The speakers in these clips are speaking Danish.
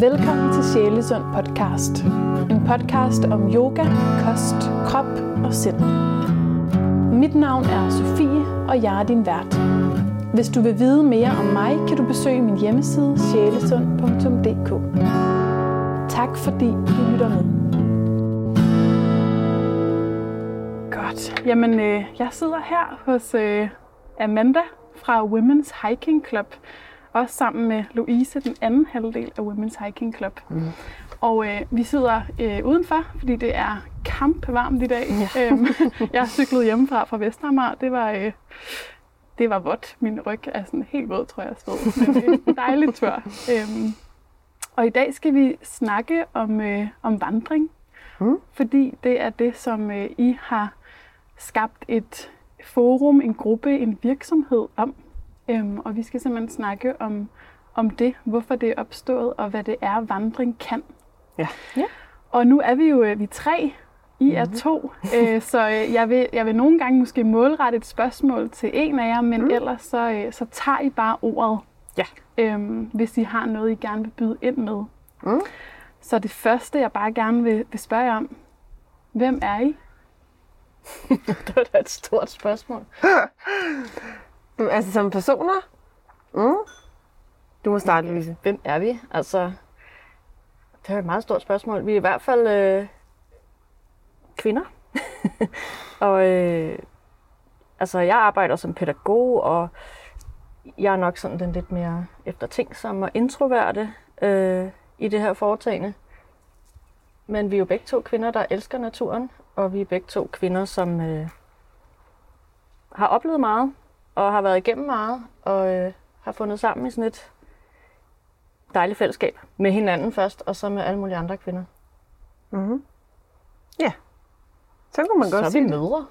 Velkommen til Sjælesund podcast. En podcast om yoga, kost, krop og sind. Mit navn er Sofie, og jeg er din vært. Hvis du vil vide mere om mig, kan du besøge min hjemmeside sjælesund.dk. Tak fordi du lytter med. Godt. Jamen, øh, jeg sidder her hos øh, Amanda fra Women's Hiking Club. Også sammen med Louise, den anden halvdel af Women's Hiking Club. Mm. Og øh, vi sidder øh, udenfor, fordi det er kampvarmt i dag. Ja. Øhm, jeg cyklet hjemmefra fra Vestermar. Det var, øh, det var vådt. Min ryg er sådan helt våd, tror jeg, sved. Men det er en dejlig tur. Øhm, og i dag skal vi snakke om, øh, om vandring. Mm. Fordi det er det, som øh, I har skabt et forum, en gruppe, en virksomhed om. Øhm, og vi skal simpelthen snakke om, om det, hvorfor det er opstået, og hvad det er, vandring kan. Ja. ja. Og nu er vi jo øh, vi er tre, I er mm-hmm. to, øh, så øh, jeg, vil, jeg vil nogle gange måske målrette et spørgsmål til en af jer, men mm. ellers så, så tager I bare ordet, ja. øhm, hvis I har noget, I gerne vil byde ind med. Mm. Så det første, jeg bare gerne vil, vil spørge om, hvem er I? det var da et stort spørgsmål. altså som personer? Mm. Du må starte, Louise. Hvem er vi? Altså, det er et meget stort spørgsmål. Vi er i hvert fald øh, kvinder. og øh, altså, jeg arbejder som pædagog, og jeg er nok sådan den lidt mere eftertænksomme og introverte øh, i det her foretagende. Men vi er jo begge to kvinder, der elsker naturen, og vi er begge to kvinder, som øh, har oplevet meget, og har været igennem meget, og øh, har fundet sammen i sådan et dejligt fællesskab med hinanden først, og så med alle mulige andre kvinder. Mm-hmm. Ja, så kunne man godt så sige Så er vi mødre.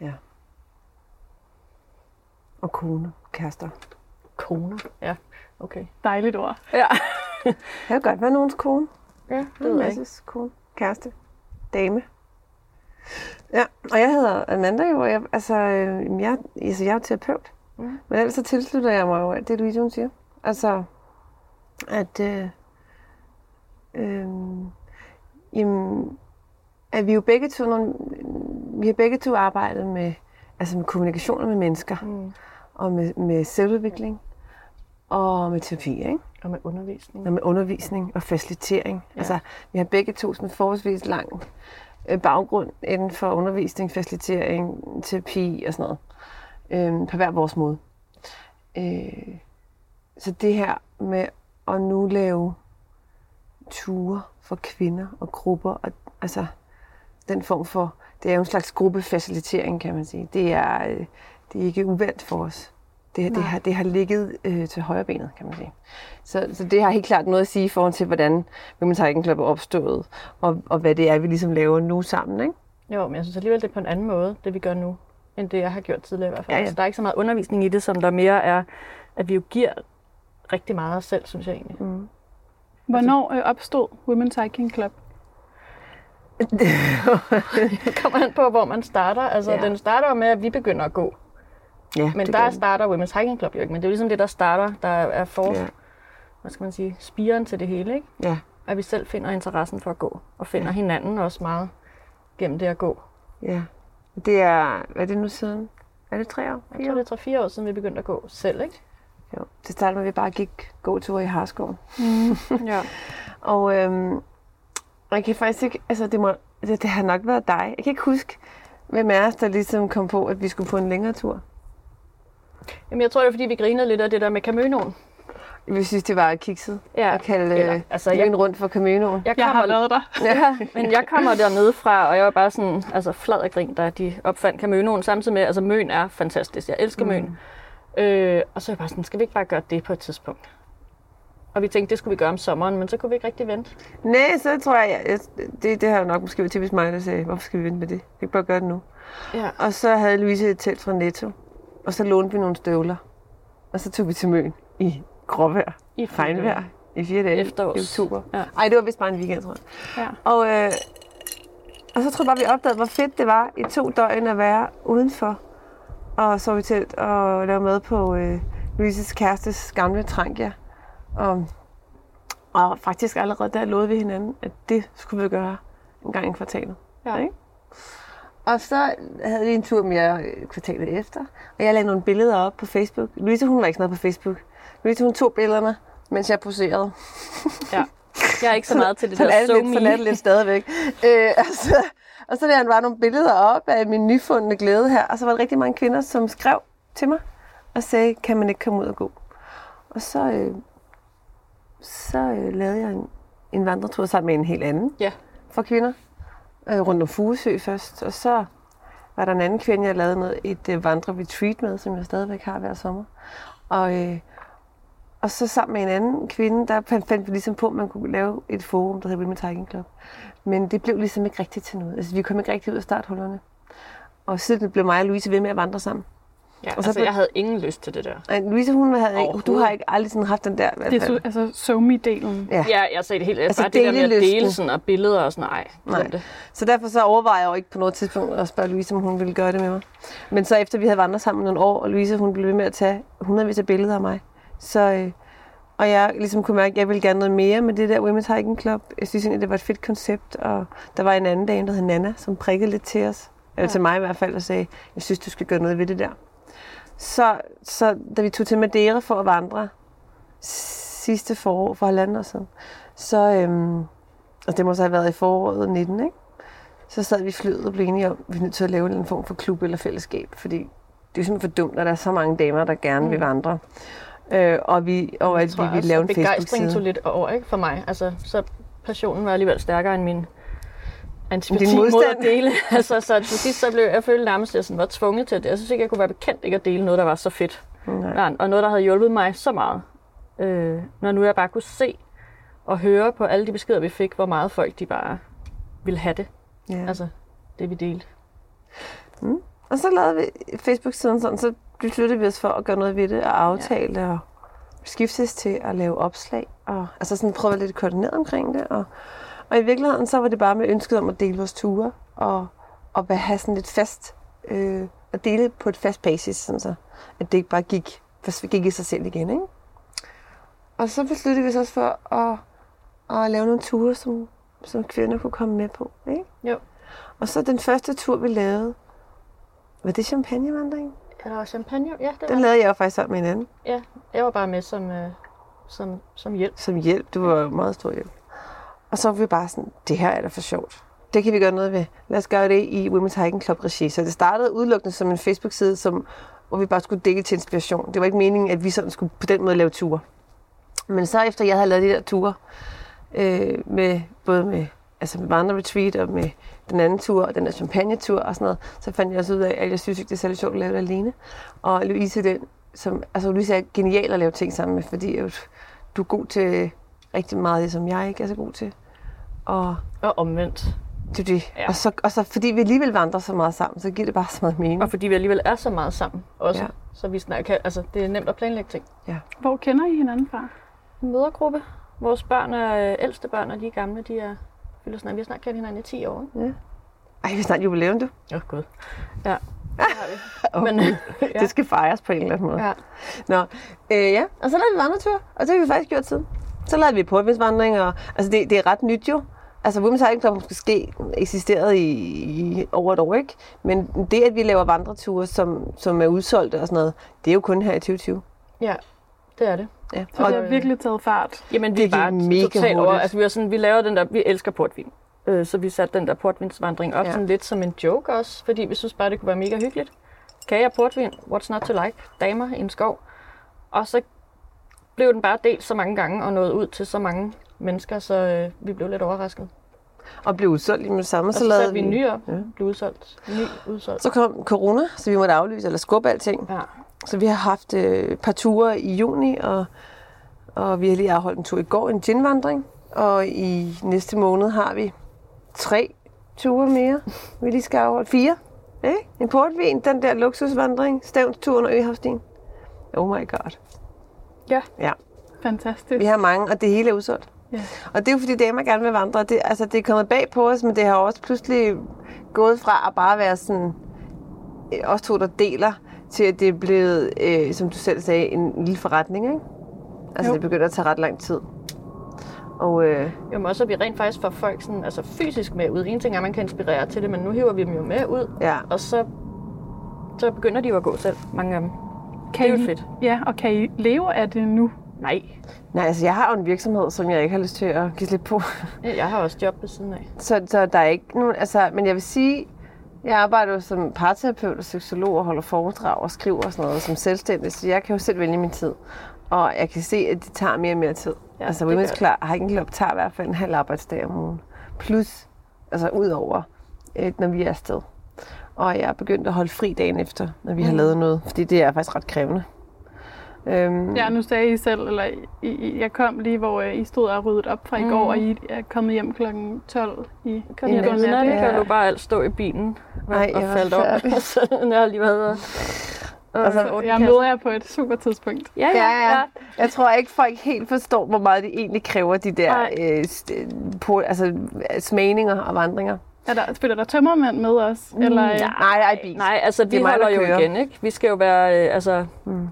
Ja. Og kone, kærester. Koner, ja. Okay. Dejligt ord. Ja. det kan godt være nogens kone. Ja, det ved jeg ikke. kone, kæreste, dame. Ja, og jeg hedder Amanda jo, og jeg, altså, øh, jeg, altså, jeg er terapeut. Mm. Men ellers så tilslutter jeg mig jo alt det, Louise hun siger. Altså, at, øh, øh, jamen, at vi jo begge to, nogle, vi har begge to arbejdet med, altså med kommunikation med mennesker, mm. og med, med selvudvikling, og med terapi, ikke? Og med undervisning. Og med undervisning og facilitering. Ja. Altså, vi har begge to sådan forholdsvis lang Øh, baggrund inden for undervisning, facilitering, terapi og sådan noget. Øh, på hver vores måde. Øh, så det her med at nu lave ture for kvinder og grupper, og, altså den form for, det er jo en slags gruppefacilitering, kan man sige. Det er, øh, det er ikke uvendt for os. Det, det, har, det har ligget øh, til højre benet, kan man sige. Så, så det har helt klart noget at sige i forhold til, hvordan Women's Hiking Club er opstået, og, og hvad det er, vi ligesom laver nu sammen, ikke? Jo, men jeg synes alligevel, det er på en anden måde, det vi gør nu, end det, jeg har gjort tidligere i hvert fald. Ja, ja. Altså, der er ikke så meget undervisning i det, som der mere er, at vi jo giver rigtig meget af os selv, synes jeg egentlig. Mm. Hvornår øh, opstod Women's Hiking Club? det kommer an på, hvor man starter. Altså, ja. den starter med, at vi begynder at gå. Ja, men der starter Women's Hiking Club jo ikke, men det er jo ligesom det, der starter, der er for, ja. hvad skal man sige, spiren til det hele, ikke? Ja. At vi selv finder interessen for at gå, og finder ja. hinanden også meget gennem det at gå. Ja. Det er, hvad er det nu siden? Er det tre år? Fire jeg tror, det er tre-fire år siden, vi begyndte at gå selv, ikke? Jo, det startede med, at vi bare gik gåture i Harskov. Mm. ja. og øhm, jeg kan faktisk ikke, altså det, må, det, det har nok været dig. Jeg kan ikke huske, hvem er os, der ligesom kom på, at vi skulle på en længere tur. Jamen, jeg tror, det er, fordi vi grinede lidt af det der med Caminoen. Vi synes, det var kikset ja. at kalde Eller, altså, jeg, rundt for Caminoen. Jeg, jeg har lavet dig. ja, men jeg kommer dernede fra, og jeg var bare sådan altså, flad af grin, da de opfandt Caminoen. Samtidig med, altså Møn er fantastisk. Jeg elsker mm. Møn. Øh, og så er jeg bare sådan, skal vi ikke bare gøre det på et tidspunkt? Og vi tænkte, det skulle vi gøre om sommeren, men så kunne vi ikke rigtig vente. Nej, så tror jeg, jeg det, det har nok måske været typisk mig, der sagde, hvorfor skal vi vente med det? Vi kan bare gøre det nu. Ja. Og så havde Louise et telt fra Netto, og så lånte vi nogle støvler. Og så tog vi til Møn i gråvejr, i regnvejr, i fire dage Efterårs. i oktober. Ja. Ej, det var vist bare en weekend, tror jeg. Ja. Og, øh, og så tror jeg bare, vi opdagede, hvor fedt det var i to døgn at være udenfor og sove i telt og lave mad på øh, Louises kærestes gamle Trankia. Og, og faktisk allerede der lovede vi hinanden, at det skulle vi gøre en gang i kvartalet. Ja. Ikke? Og så havde vi en tur mere øh, kvartalet efter, og jeg lagde nogle billeder op på Facebook. Louise, hun var ikke sådan noget på Facebook. Louise, hun tog billederne, mens jeg poserede. Ja. Jeg er ikke så meget til det sådan der er lidt, sådan er det lidt stadigvæk. øh, altså, og så der han bare nogle billeder op af min nyfundne glæde her, og så var der rigtig mange kvinder, som skrev til mig og sagde, kan man ikke komme ud og gå? Og så, øh, så øh, lavede jeg en, en vandretur sammen med en helt anden Ja. for kvinder, øh, rundt om Fugesø først, og så var der en anden kvinde, jeg lavede noget, et øh, vandre-retreat med, som jeg stadigvæk har hver sommer. Og, øh, og så sammen med en anden kvinde, der fandt, fandt vi ligesom på, at man kunne lave et forum, der hedder Women Hiking Club. Men det blev ligesom ikke rigtigt til noget. Altså, vi kom ikke rigtig ud af starthullerne. Og siden blev mig og Louise ved med at vandre sammen. Ja, Og så altså, jeg havde ingen lyst til det der. Ej, Louise, hun havde ikke, du har ikke aldrig sådan haft den der. hvert Det er fald. så, altså SoMe-delen. Ja. Ja, jeg sagde det helt. Altså, Altså, bare det der med at delelysten. dele sådan, og billeder og sådan, nej, Nej. det. Så derfor så overvejer jeg jo ikke på noget tidspunkt at spørge Louise, om hun ville gøre det med mig. Men så efter vi havde vandret sammen nogle år, og Louise hun blev ved med at tage hundredvis af billeder af mig, så, øh, og jeg ligesom kunne mærke, at jeg ville gerne noget mere med det der Women's Hiking Club. Jeg synes egentlig, det var et fedt koncept, og der var en anden dame, der hed Nana, som prikkede lidt til os, eller Ja. til mig i hvert fald, og sagde, jeg synes, du skal gøre noget ved det der. Så, så da vi tog til Madeira for at vandre sidste forår, for halvanden år siden, så, øhm, og det må så have været i foråret 19, ikke? så sad vi i flyet og blev enige om, at vi er nødt til at lave en form for klub eller fællesskab, fordi det er simpelthen for dumt, at der er så mange damer, der gerne mm. vil vandre. Øh, og vi, og at vi tror vil også, lave en at begejstringen tog Facebook-side. lidt over, ikke, for mig. Altså, så passionen var alligevel stærkere end min antipati mod modstand. at dele. altså, så til sidst så blev jeg følte nærmest, at jeg sådan var tvunget til det. Jeg synes ikke, jeg kunne være bekendt ikke at dele noget, der var så fedt. Nej. Og noget, der havde hjulpet mig så meget. Øh, når nu jeg bare kunne se og høre på alle de beskeder, vi fik, hvor meget folk de bare ville have det. Ja. Altså, det vi delte. Og så lavede vi Facebook-siden sådan, så besluttede vi os for at gøre noget ved det og aftale ja. og skiftes til at lave opslag. Og, altså sådan prøve at være lidt koordineret omkring det. Og, og i virkeligheden så var det bare med ønsket om at dele vores ture og, og at have sådan lidt fast, øh, at dele på et fast basis, sådan så at det ikke bare gik, gik i sig selv igen. Ikke? Og så besluttede vi os også for at, at lave nogle ture, som, som kvinder kunne komme med på. Ikke? Jo. Og så den første tur, vi lavede, var det champagnevandring? Ja, der var champagne. Ja, det Den var. lavede jeg jo faktisk sammen med en anden. Ja, jeg var bare med som, øh, som, som hjælp. Som hjælp. Du var meget stor hjælp. Og så var vi bare sådan, det her er da for sjovt. Det kan vi gøre noget ved. Lad os gøre det i Women's Hiking Club regi. Så det startede udelukkende som en Facebook-side, som, hvor vi bare skulle dele til inspiration. Det var ikke meningen, at vi sådan skulle på den måde lave ture. Men så efter jeg havde lavet de der ture, øh, med, både med, altså med vandre retreat og med den anden tur og den der champagne-tur og sådan noget, så fandt jeg også ud af, at jeg synes ikke, det er særlig sjovt at lave det alene. Og Louise, den, som, altså Louise er genial at lave ting sammen med, fordi du er god til rigtig meget det, som jeg ikke er så god til. Og Og omvendt. det er det. Ja. Og, så, og så fordi vi alligevel vandrer så meget sammen, så giver det bare så meget mening. Og fordi vi alligevel er så meget sammen også. Ja. Ja. Så vi snart kan, altså, det er nemt at planlægge ting. Hvor kender I hinanden fra? En mødergruppe. Vores børn er ældste børn, og de er gamle, de er fylder snart. Vi har snart kendt hinanden i 10 år. ikke? Ej, vi er snart jubilæum, du. Åh, oh, gud. Ja, det har vi. Men, Men, ja. Det skal fejres på en eller anden måde. Ja. Nå, øh, ja. Og så lavede vi vandretur, og det har vi faktisk gjort siden. Så lavede vi portvindsvandring, og altså det, det er ret nyt jo. Altså Women's Hiking Club måske ske eksisteret i, i over et år, ikke? Men det, at vi laver vandreture, som, som er udsolgte og sådan noget, det er jo kun her i 2020. ja, det er det. Ja. Så Og, det har virkelig taget fart. Jamen, vi Det er bare mega totalt over. Altså, vi, var sådan, vi lavede den der, vi elsker portvin. Øh, så vi satte den der portvinsvandring op ja. sådan lidt som en joke også, fordi vi synes bare, det kunne være mega hyggeligt. Kage og portvin, what's not to like? Damer i en skov. Og så blev den bare delt så mange gange og nåede ud til så mange mennesker, så øh, vi blev lidt overrasket. og blev udsolgt med det samme. Og så, så satte vi en ny op, Ja. ja. blev udsolgt. Ny udsolgt. Så kom corona, så vi måtte aflyse eller skubbe alting. Ja. Så vi har haft øh, et par ture i juni, og, og vi har lige afholdt en tur i går, en ginvandring. Og i næste måned har vi tre ture mere. Vi lige skal afholde fire. Ikke? En portvin, den der luksusvandring, stævnsturen og Øhavstien. Oh my god. Ja. Ja, Fantastisk. vi har mange, og det hele er udsolgt. Ja. Og det er jo fordi damer gerne vil vandre. Det, altså, det er kommet bag på os, men det har også pludselig gået fra at bare være sådan øh, os to, der deler, til at det er blevet, øh, som du selv sagde, en lille forretning, ikke? Altså, Jo. det begynder at tage ret lang tid. Og øh, Jo, men også at vi rent faktisk får folk sådan, altså fysisk med ud. En ting er, at man kan inspirere til det, men nu hiver vi dem jo med ud, ja, og så, så begynder de jo at gå selv, mange af dem. Kan det er jo I- fedt. Ja, og kan I leve af det nu? Nej, nej, altså jeg har jo en virksomhed, som jeg ikke har lyst til at give slip på. jeg har også job ved siden af. Så, så der er ikke nogen, altså, men jeg vil sige, jeg arbejder jo som parterapeut og seksolog og holder foredrag og skriver og sådan noget som selvstændig, så jeg kan jo selv vælge min tid. Og jeg kan se, at det tager mere og mere tid. Ja, altså Women's. Club, Hiking Club tager i hvert fald en halv arbejdsdag om ugen. Plus, altså ud over, øh, når vi er afsted. Og jeg er begyndt at holde fri dagen efter, når vi mm. har lavet noget, fordi det er faktisk ret krævende. Øhm, Ja, nu sagde I selv, eller I, I, jeg kom lige, hvor øh, I stod og ryddet op fra i Mm. går, og I er kommet hjem kl. 12 i I du ned, Ja. det kan jo bare alt stå i bilen Ej, og faldt op. færdig. så jeg har lige været og, og, så- Jeg møder jer på et super tidspunkt. Ja, Ja, ja, ja. Jeg tror ikke, folk helt forstår, hvor meget de egentlig kræver, de der Nej. øh, på, altså, smagninger og vandringer. Er der, spiller der tømmermænd med os? Eller, øh, Nej, nej, bil. Nej, altså vi er mig, holder der jo igen, ikke? Vi skal jo være, øh, altså, Mm.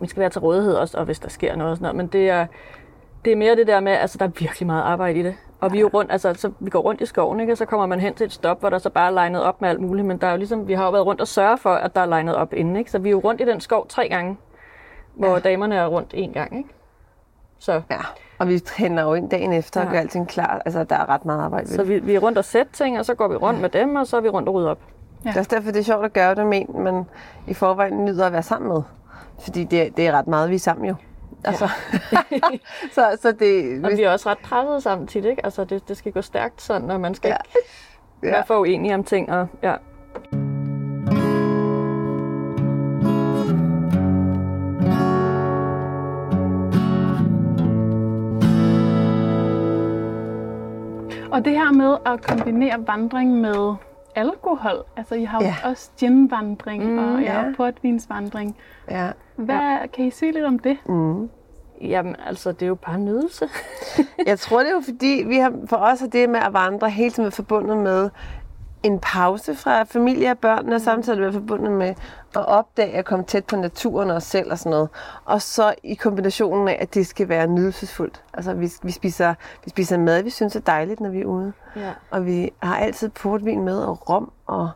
vi skal være til rådighed også, og hvis der sker noget og sådan noget, men det er, det er mere det der med, altså der er virkelig meget arbejde i det. Og vi er jo rundt, altså så vi går rundt i skoven, ikke? Og så kommer man hen til et stop, hvor der så bare er legnet op med alt muligt, men der er jo ligesom, vi har jo været rundt og sørge for, at der er legnet op inden, ikke? Så vi er jo rundt i den skov tre gange, hvor ja. damerne er rundt en gang, ikke? Så, Ja, og vi hænder jo ind dagen efter og Ja. gør alting klar. Altså, der er ret meget arbejde ved så vi, vi er rundt og sætte ting, og så går vi rundt med dem, og så er vi rundt og rydde op. Ja. Det er også derfor, det er sjovt at gøre det med en, man i forvejen nyder at være sammen med. Fordi det, det er ret meget, vi er sammen jo. Altså, så, så det... Og vi er også ret presset sammen tit, ikke? Altså det, det skal gå stærkt sådan, og man skal Ja. ja. ikke Ja. være for uenige om ting, og ja. Og det her med at kombinere vandring med alkohol, altså I har jo Ja. også ginvandring Mm, og ja, ja. portvinsvandring. Ja. Hvad, Kan I sige lidt om det? Mm. Jamen, altså, det er jo bare nydelse. Jeg tror, det er jo fordi, vi har, for os er det med at vandre hele tiden forbundet med en pause fra familie og børn, og samtidig været forbundet med at opdage at komme tæt på naturen og os selv og sådan noget. Og så i kombinationen af, at det skal være nydelsesfuldt. Altså, vi, vi, spiser, vi spiser mad, vi synes er dejligt, når vi er ude. Ja. Og vi har altid portvin med, og rom, og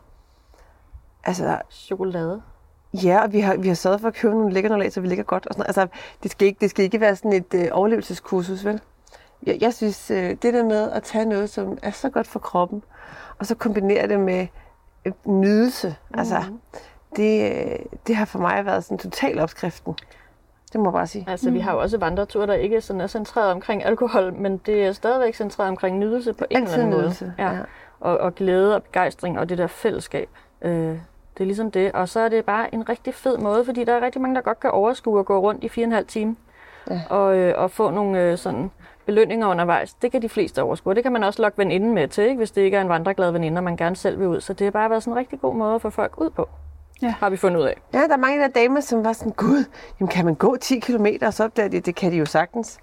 altså, Chokolade. Ja, og vi har, vi har sørget for at købe nogle lækre noget, så vi ligger godt. Og sådan, noget. altså, det, skal ikke, det skal ikke være sådan et øh, overlevelseskursus, vel? Jeg, jeg synes, øh, det der med at tage noget, som er så godt for kroppen, og så kombinere det med øh, nydelse, mm. altså, det, øh, det har for mig været sådan total opskriften. Det må jeg bare sige. Altså, mm. vi har jo også vandreture, der ikke sådan er centreret omkring alkohol, men det er stadigvæk centreret omkring nydelse på en eller anden måde. nydelse. Ja. Og, og glæde og begejstring og det der fællesskab. Øh, det er ligesom det. Og så er det bare en rigtig fed måde, fordi der er rigtig mange, der godt kan overskue at gå rundt i fire og en halv time. Ja. Og, øh, og få nogle øh, sådan belønninger undervejs. Det kan de fleste overskue. Det kan man også lokke veninden med til, ikke? hvis det ikke er en vandreglad veninde, og man gerne selv vil ud. Så det har bare været sådan en rigtig god måde at få folk ud på. Ja. Har vi fundet ud af. Ja, der er mange af de damer, som var sådan, gud, jamen kan man gå 10 km? Og så opdager de, det kan de jo sagtens.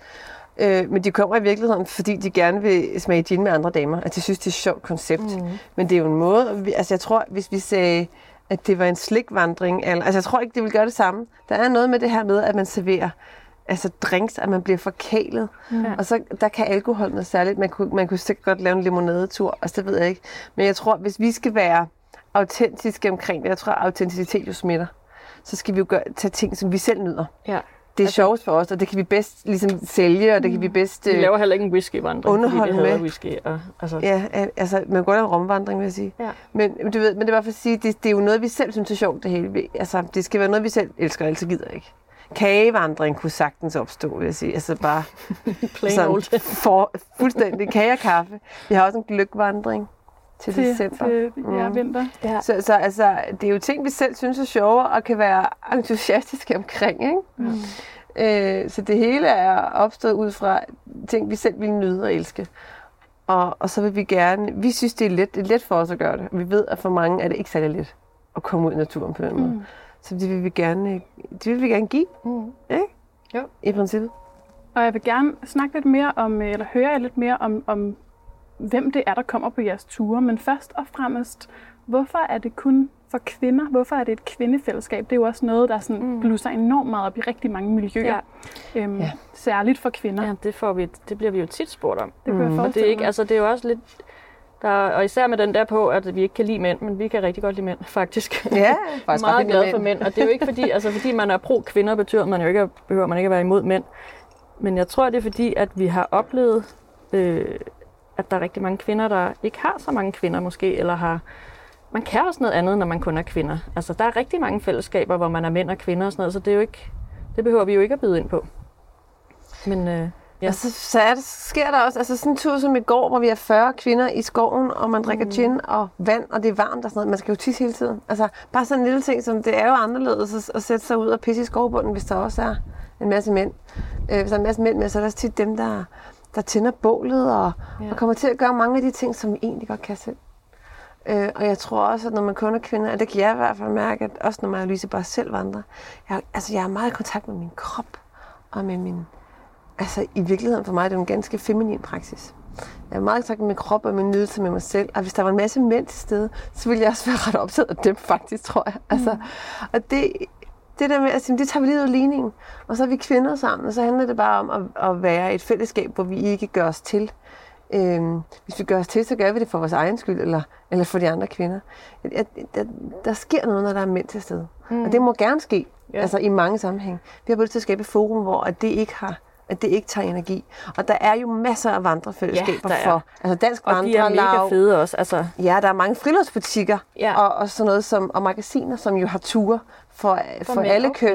Øh, men de kommer i virkeligheden, fordi de gerne vil smage gin med andre damer. At de synes, det er et sjovt koncept. Mm. Men det er jo en måde, altså jeg tror, hvis vi sagde, at det var en slikvandring, eller, altså jeg tror ikke, det vil gøre det samme. Der er noget med det her med, at man serverer altså drinks, at man bliver forkælet. Mm. Og så der kan alkohol noget særligt. Man kunne, man kunne sikkert godt lave en limonadetur, og det ved jeg ikke. Men jeg tror, hvis vi skal være autentiske omkring det, jeg tror, at autenticitet jo smitter, så skal vi jo gøre, tage ting, som vi selv nyder. Ja. Det er altså, sjovt for os, og det kan vi bedst ligesom, sælge, og det kan vi bedst... Vi øh, laver heller ikke en whiskyvandring, fordi underholde vi hader med. whisky. Og, altså, Ja, al- altså, man kan godt lave en romvandring, vil jeg sige. Ja. Men, du ved, men det er bare for at sige, det, det er jo noget, vi selv synes er sjovt, det hele. Vi- Altså, det skal være noget, vi selv elsker, ellers så gider ikke. Kagevandring kunne sagtens opstå, vil jeg sige. Altså bare plain old. for, fuldstændig kage og kaffe. Vi har også en gløgvandring til, Til, december. til ja, Mm. vinter. Ja. Så, så altså, det er jo ting, vi selv synes er sjove og kan være entusiastiske omkring. Ikke? Mm. Øh, så det hele er opstået ud fra ting, vi selv vil nyde og elske. Og, og så vil vi gerne, vi synes, det er let, det er let for os at gøre det. Vi ved, at for mange er det ikke særlig let at komme ud i naturen på den måde. Mm. Så det vil vi gerne, det vil vi gerne give, Mm. ikke? Jo. I princippet. Og jeg vil gerne snakke lidt mere om, øh, eller høre jer lidt mere om, om, hvem det er, der kommer på jeres ture. Men først og fremmest, hvorfor er det kun for kvinder? Hvorfor er det et kvindefællesskab? Det er jo også noget, der sådan Mm. blusser enormt meget op i rigtig mange miljøer. Ja. Øhm, Ja. Særligt for kvinder. Ja, det, får vi, det bliver vi jo tit spurgt om. Det kunne jeg Mm. Og forestille det er, ikke, altså, det er jo også lidt... Der, og især med den der på, at vi ikke kan lide mænd, men vi kan rigtig godt lide mænd, faktisk. Ja, faktisk meget glad for mænd, og det er jo ikke fordi, altså fordi man er pro-kvinder, betyder man jo ikke, at- behøver man ikke at være imod mænd. Men jeg tror, det er fordi, at vi har oplevet, øh, at der er rigtig mange kvinder, der ikke har så mange kvinder måske, eller har... Man kan også noget andet, når man kun er kvinder. Altså, der er rigtig mange fællesskaber, hvor man er mænd og kvinder og sådan noget, så det er jo ikke... Det behøver vi jo ikke at byde ind på. Men øh, Ja. Og så, så er det, sker der også altså sådan en tur som i går, hvor vi er 40 kvinder i skoven, og man drikker Mm. gin og vand, og det er varmt og sådan noget. Man skal jo tisse hele tiden. Altså bare sådan en lille ting, som det er jo anderledes at, at sætte sig ud og pisse i skovbunden, hvis der også er en masse mænd. Øh, hvis der er en masse mænd med, så er der også tit dem, der, der tænder bålet og, Ja. og kommer til at gøre mange af de ting, som vi egentlig godt kan selv. Øh, og jeg tror også, at når man kun er kvinder, og det kan jeg i hvert fald mærke, at også når mig og Louise bare selv vandrer, jeg, altså jeg er meget i kontakt med min krop og med min... Altså i virkeligheden for mig er det en ganske feminin praksis. Jeg er meget i kontakt med min krop og min nydelse med mig selv. Og hvis der var en masse mænd til stede, så ville jeg også være ret optaget af dem faktisk, tror jeg. Altså, Og det, det der med at sige, det tager vi lige ud af ligningen. Og så er vi kvinder sammen, og så handler det bare om at, at være et fællesskab, hvor vi ikke gør os til. Øhm, hvis vi gør os til, så gør vi det for vores egen skyld, eller, eller for de andre kvinder. Der, der, der sker noget, når der er mænd til stede. Mm. Og det må gerne ske, ja. altså i mange sammenhæng. Vi har både til at skabe et forum, hvor at det ikke har at det ikke tager energi. Og der er jo masser af vandrefællesskaber Ja, der er. for. Altså Dansk og de er mega fede også. Altså, Ja, der er mange friluftsbutikker Ja. og, og sådan noget som, og magasiner, som jo har ture for, for, for alle køn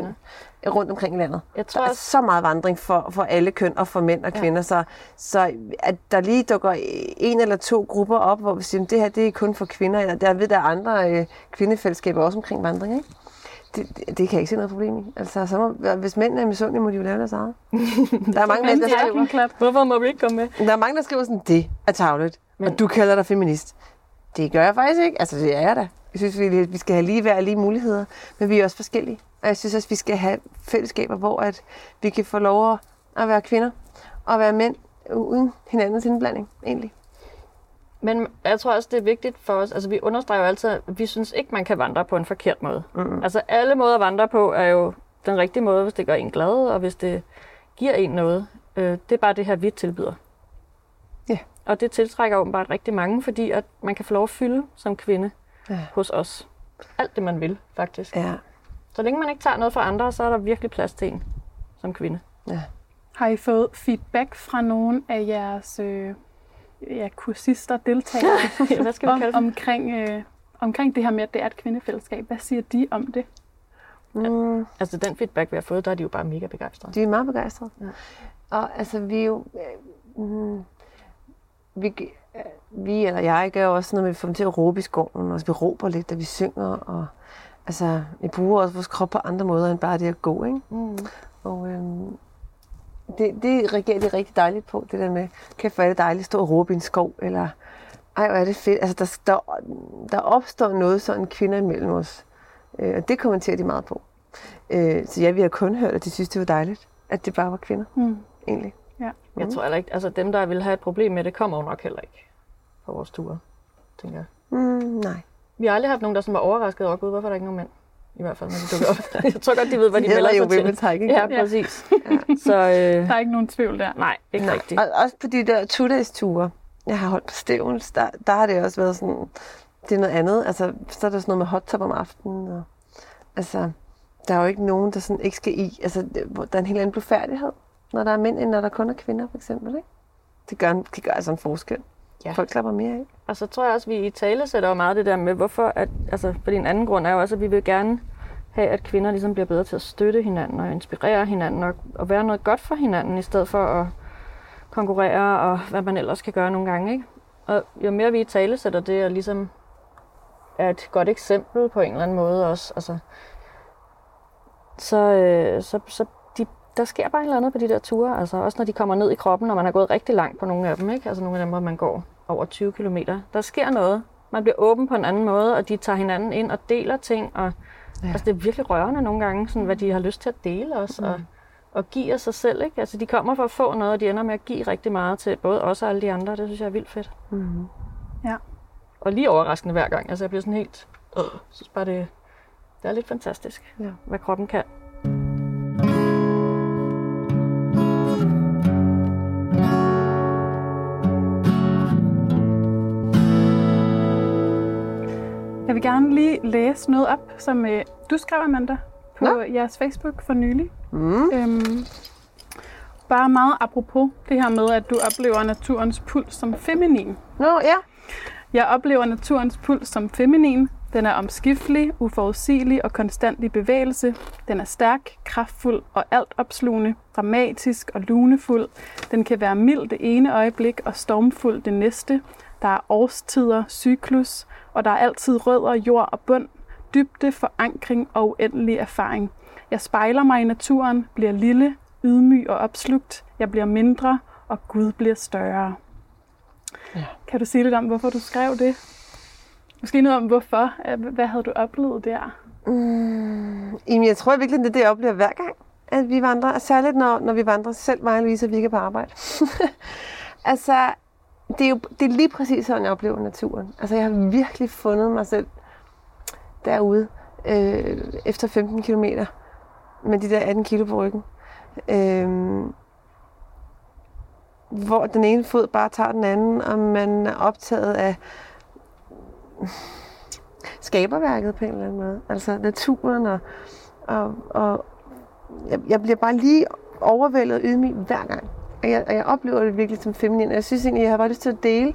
kvinder. rundt omkring i landet. jeg Der tror er også, så meget vandring for, for alle køn og for mænd og Ja. kvinder, så, så at der lige dukker en eller to grupper op, hvor vi siger, at det her det er kun for kvinder, eller der ved der er andre øh, kvindefællesskaber også omkring vandring, ikke? Det, det, det kan jeg ikke se noget problem i. Altså, så må, hvis mænd er misundelige, må de jo lave deres eget. Der er mange mænd, der skriver, hvorfor må vi ikke komme med? der er mange, der skriver sådan, det er tavlet, Men- og du kalder dig feminist. Det gør jeg faktisk ikke. Altså, det er jeg da. Jeg synes, vi, vi skal have lige og lige muligheder, men vi er også forskellige. Og jeg synes også, vi skal have fællesskaber, hvor at vi kan få lov at være kvinder og være mænd uden hinandens indblanding, egentlig. Men jeg tror også, det er vigtigt for os. Altså, vi understreger jo altid, at vi synes ikke, man kan vandre på en forkert måde. Mm. Altså, alle måder at vandre på er jo den rigtige måde, hvis det gør en glad, og hvis det giver en noget. Øh, det er bare det her, vi tilbyder. Ja. Og det tiltrækker åbenbart rigtig mange, fordi at man kan få lov at fylde som kvinde Ja. hos os. Alt det, man vil, faktisk. Ja. Så længe man ikke tager noget fra andre, så er der virkelig plads til en som kvinde. ja. Har I fået feedback fra nogle af jeres øh, ja, kursister, deltagere, Hvad skal vi om, kalde omkring, øh, omkring det her med, at det er et kvindefællesskab? Hvad siger de om det? Mm. Altså, den feedback, vi har fået, der er de jo bare mega begejstrede. De er meget begejstrede. Ja. Og altså, vi er jo... Øh, mm, vi, øh, vi, eller jeg, gør jo også noget med, at vi får dem til at råbe i skoven, og vi råber lidt, da vi synger, og altså, vi bruger også vores krop på andre måder, end bare det at gå, ikke? Mm. Og øhm, det, det reagerer de rigtig dejligt på, det der med, kæft hvor er det dejligt at stå og råbe i en skov, eller ej hvor er det fedt. Altså der, der, der opstår noget sådan kvinder imellem os, øh, og det kommenterer de meget på. Øh, så ja, vi har kun hørt, at de synes, det var dejligt, at det bare var kvinder, Mm. egentlig. Jeg tror heller ikke, altså dem, der vil have et problem med det, kommer jo nok heller ikke på vores ture, tænker jeg. Mm, nej. Vi har aldrig haft nogen, der som var overrasket over, gud, hvorfor er der ikke nogen mænd? I hvert fald, når de dukker op. jeg tror godt, de ved, hvad de, de melder sig jo til. Hiking. Ja, Ja. præcis. Så øh, Der er ikke nogen tvivl der. nej, ikke Nej, rigtigt. og også på de der two-days-ture, jeg har holdt på Stævns, der, der har det også været sådan, det er noget andet. Altså, så er der sådan noget med hot tub om aftenen. Og, altså, der er jo ikke nogen, der sådan ikke skal i. Altså, der er en helt anden blufærdighed, når der er mænd, end når der kun er kvinder, for eksempel. Ikke? Det gør, en- det gør altså en forskel. Ja. Folk klapper mere af. Og så tror jeg også, at vi i tale sætter jo meget det der med, hvorfor, at, altså, fordi en anden grund er jo også, at vi vil gerne have, at kvinder ligesom bliver bedre til at støtte hinanden og inspirere hinanden og, og være noget godt for hinanden, i stedet for at konkurrere og hvad man ellers kan gøre nogle gange. Ikke? Og jo mere vi i tale sætter det, og ligesom er et godt eksempel på en eller anden måde også, altså, så, øh, så, så de, der sker bare et eller andet på de der ture, altså også når de kommer ned i kroppen, når man har gået rigtig langt på nogle af dem, ikke? altså nogle af dem, hvor man går over 20 km. Der sker noget. Man bliver åben på en anden måde, og de tager hinanden ind og deler ting. Og, ja. Altså, det er virkelig rørende nogle gange, sådan, hvad de har lyst til at dele også, mm. og, og give af sig selv. Ikke? Altså, de kommer for at få noget, og de ender med at give rigtig meget til både os og alle de andre. Det synes jeg er vildt fedt. Mm. Ja. Og lige overraskende hver gang. Altså, jeg bliver sådan helt Jeg synes bare, det, det er lidt fantastisk, Ja. hvad kroppen kan. Jeg vil gerne lige læse noget op, som øh, du skrev, Amanda, på Nå. jeres Facebook for nylig. Mm. Øhm, bare meget apropos det her med, at du oplever naturens puls som feminin. Nå, ja. Jeg oplever naturens puls som feminin. Den er omskiftelig, uforudsigelig og konstant i bevægelse. Den er stærk, kraftfuld og altopslugende, dramatisk og lunefuld. Den kan være mild det ene øjeblik og stormfuld det næste. Der er årstider, cyklus, og der er altid rødder, jord og bund, dybde, forankring og uendelig erfaring. Jeg spejler mig i naturen, bliver lille, ydmyg og opslugt. Jeg bliver mindre, og Gud bliver større. Ja. Kan du sige lidt om, hvorfor du skrev det? Måske noget om, hvorfor. Øh, Hvad havde du oplevet der? Mm, jamen, jeg tror virkelig, det er det, jeg oplever hver gang, at vi vandrer. Og særligt, når, når vi vandrer selv, mig og Louise, og vi ikke er på arbejde. altså, det er jo det er lige præcis sådan, jeg oplever naturen. Altså, jeg har virkelig fundet mig selv derude øh, efter 15 km med de der 18 kilo på ryggen. Øh, hvor den ene fod bare tager den anden, og man er optaget af skaberværket på en eller anden måde. Altså naturen og, og, og jeg, jeg bliver bare lige overvældet og ydmyg hver gang. Og jeg, og jeg oplever det virkelig som feminin. Og jeg synes egentlig, jeg har bare lyst til at dele,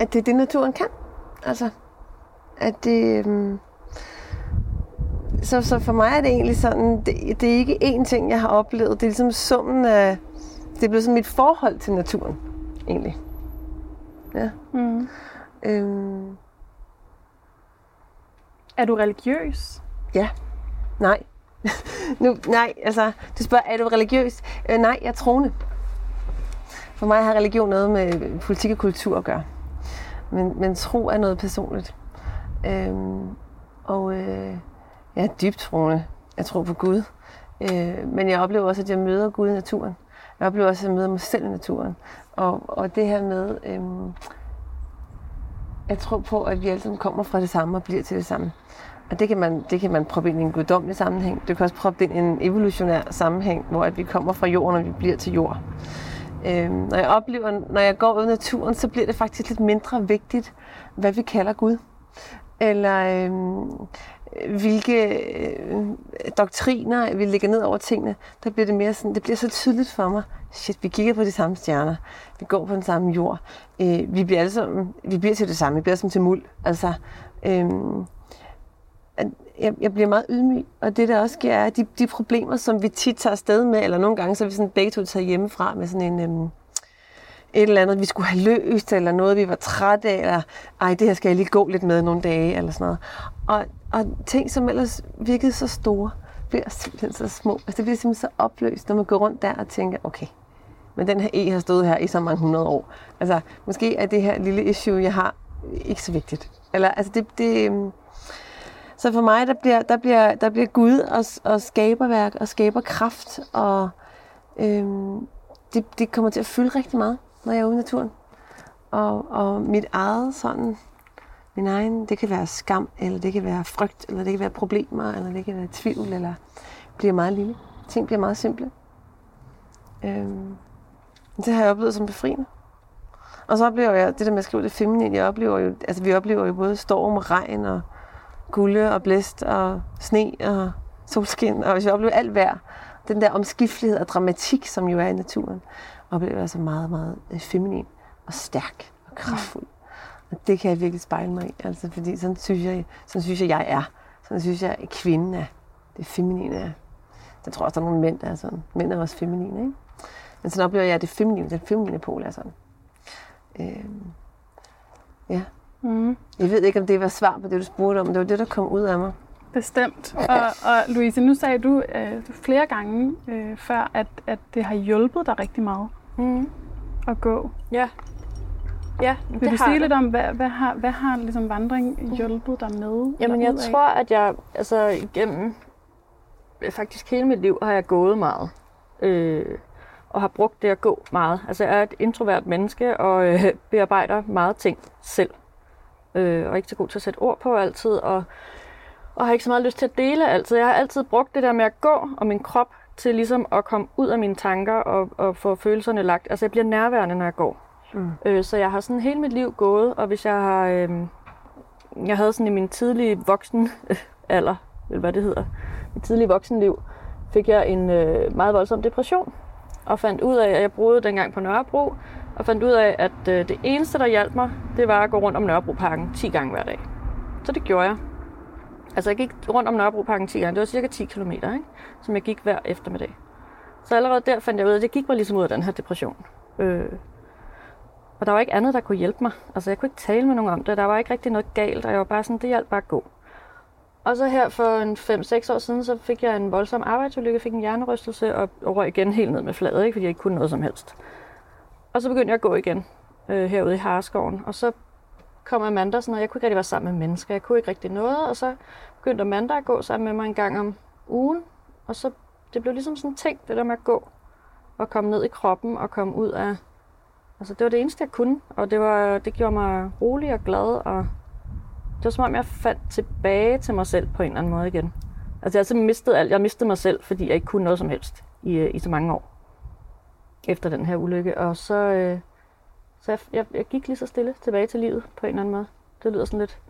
at det er det, naturen kan. Altså, at det... Øhm, så, så for mig er det egentlig sådan, det, det er ikke én ting, jeg har oplevet. Det er ligesom summen af... Det er blevet sådan mit forhold til naturen, egentlig. Ja. Mm. Øhm, Er du religiøs? Ja. Nej. nu, nej, altså, du spørger, er du religiøs? Øh, nej, jeg er troende. For mig har religion noget med øh, politik og kultur at gøre. Men, men tro er noget personligt. Øhm, og øh, jeg er dybt troende. Jeg tror på Gud. Øh, men jeg oplever også, at jeg møder Gud i naturen. Jeg oplever også, at jeg møder mig selv i naturen. Og, og det her med, øhm, jeg tror på, at vi alle sammen kommer fra det samme og bliver til det samme. Og det kan man, det kan man proppe ind i en guddommelig sammenhæng. Det kan også proppe ind i en evolutionær sammenhæng, hvor at vi kommer fra jorden, og vi bliver til jord. Øhm, når jeg oplever, når jeg går ud i naturen, så bliver det faktisk lidt mindre vigtigt, hvad vi kalder Gud. Eller øhm, hvilke øh, doktriner vi lægger ned over tingene. Der bliver det mere sådan, det bliver så tydeligt for mig. Shit, vi kigger på de samme stjerner. Vi går på den samme jord. Øh, vi bliver alle sammen, vi bliver til det samme. Vi bliver som til muld. Altså, øhm, at jeg, jeg bliver meget ydmyg, og det der også sker, er, at de, de problemer, som vi tit tager afsted med, eller nogle gange, så er vi sådan begge to tager hjemmefra med sådan en, øhm, et eller andet, vi skulle have løst, eller noget, vi var trætte af, eller ej, det her skal jeg lige gå lidt med nogle dage, eller sådan noget. Og, og ting, som ellers virkede så store, bliver simpelthen så små. Altså, det bliver simpelthen så opløst, når man går rundt der og tænker, okay, men den her E har stået her i så mange hundrede år. Altså, måske er det her lille issue, jeg har, ikke så vigtigt. Eller, altså, det, det, øhm, så for mig, der bliver, der bliver, der bliver Gud og, og skaberværk og skaberkraft, og øhm, det, det kommer til at fylde rigtig meget, når jeg er ude i naturen. Og, og mit eget sådan, min egen, det kan være skam, eller det kan være frygt, eller det kan være problemer, eller det kan være tvivl, eller bliver meget lille. Ting bliver meget simple. Øhm, det har jeg oplevet som befriende. Og så oplever jeg, det der med at skrive det feminine, jeg oplever jo, altså vi oplever jo både storm og regn og kulde og blæst og sne og solskin, og hvis jeg oplever alt vejr, den der omskiftelighed og dramatik, som jo er i naturen, oplever jeg altså meget, meget øh, feminin og stærk og kraftfuld. Og det kan jeg virkelig spejle mig i, altså, fordi sådan synes jeg, sådan synes jeg, jeg er. Sådan synes jeg, at kvinden er. Det feminine er. Jeg tror også, der er nogle mænd, der er sådan. Mænd er også feminine, ikke? Men sådan oplever jeg, at det feminine, den feminine pol er sådan. Øhm, ja. Mm. Jeg ved ikke, om det var svar på det, du spurgte om, men det var det, der kom ud af mig. Bestemt. Og, og Louise, nu sagde du øh, flere gange øh, før, at, at det har hjulpet dig rigtig meget Mm. at gå. Ja. Ja, Vil det du sige det. lidt om, hvad, hvad har, hvad har ligesom vandring hjulpet dig med? Jamen, jeg tror, at jeg altså igennem øh, faktisk hele mit liv har jeg gået meget. Øh, og har brugt det at gå meget. Altså, jeg er et introvert menneske og øh, bearbejder meget ting selv. Øh, og ikke så god til at sætte ord på altid, og, og har ikke så meget lyst til at dele altid. Jeg har altid brugt det der med at gå og min krop til ligesom at komme ud af mine tanker og, og få følelserne lagt. Altså jeg bliver nærværende, når jeg går. Mm. Øh, så jeg har sådan hele mit liv gået, og hvis jeg har... Øh, jeg havde sådan i min tidlige voksen alder, eller hvad det hedder, mit tidlige voksenliv, fik jeg en øh, meget voldsom depression, og fandt ud af, at jeg boede dengang på Nørrebro, og fandt ud af, at øh, det eneste, der hjalp mig, det var at gå rundt om Nørrebroparken 10 gange hver dag. Så det gjorde jeg. Altså jeg gik rundt om Nørrebroparken 10 gange, det var cirka 10 km, ikke? som jeg gik hver eftermiddag. Så allerede der fandt jeg ud af, at jeg gik mig ligesom ud af den her depression. Øh, og der var ikke andet, der kunne hjælpe mig. Altså jeg kunne ikke tale med nogen om det, der var ikke rigtig noget galt, og jeg var bare sådan, det hjalp bare at gå. Og så her for en 5-6 år siden, så fik jeg en voldsom arbejdsulykke, fik en hjernerystelse og røg igen helt ned med fladet, ikke? fordi jeg ikke kunne noget som helst. Og så begyndte jeg at gå igen øh, herude i Harskoven, og så kom Amanda sådan, og jeg kunne ikke rigtig være sammen med mennesker, jeg kunne ikke rigtig noget, og så begyndte Amanda at gå sammen med mig en gang om ugen, og så det blev ligesom sådan en ting, det der med at gå og komme ned i kroppen og komme ud af... Altså det var det eneste, jeg kunne, og det, var, det gjorde mig rolig og glad, og det var som om, jeg fandt tilbage til mig selv på en eller anden måde igen. Altså jeg har simpelthen mistet alt. Jeg mistede mig selv, fordi jeg ikke kunne noget som helst i, øh, i så mange år. Efter den her ulykke. Og så, øh, så jeg, jeg, jeg gik lige så stille tilbage til livet på en eller anden måde. Det lyder sådan lidt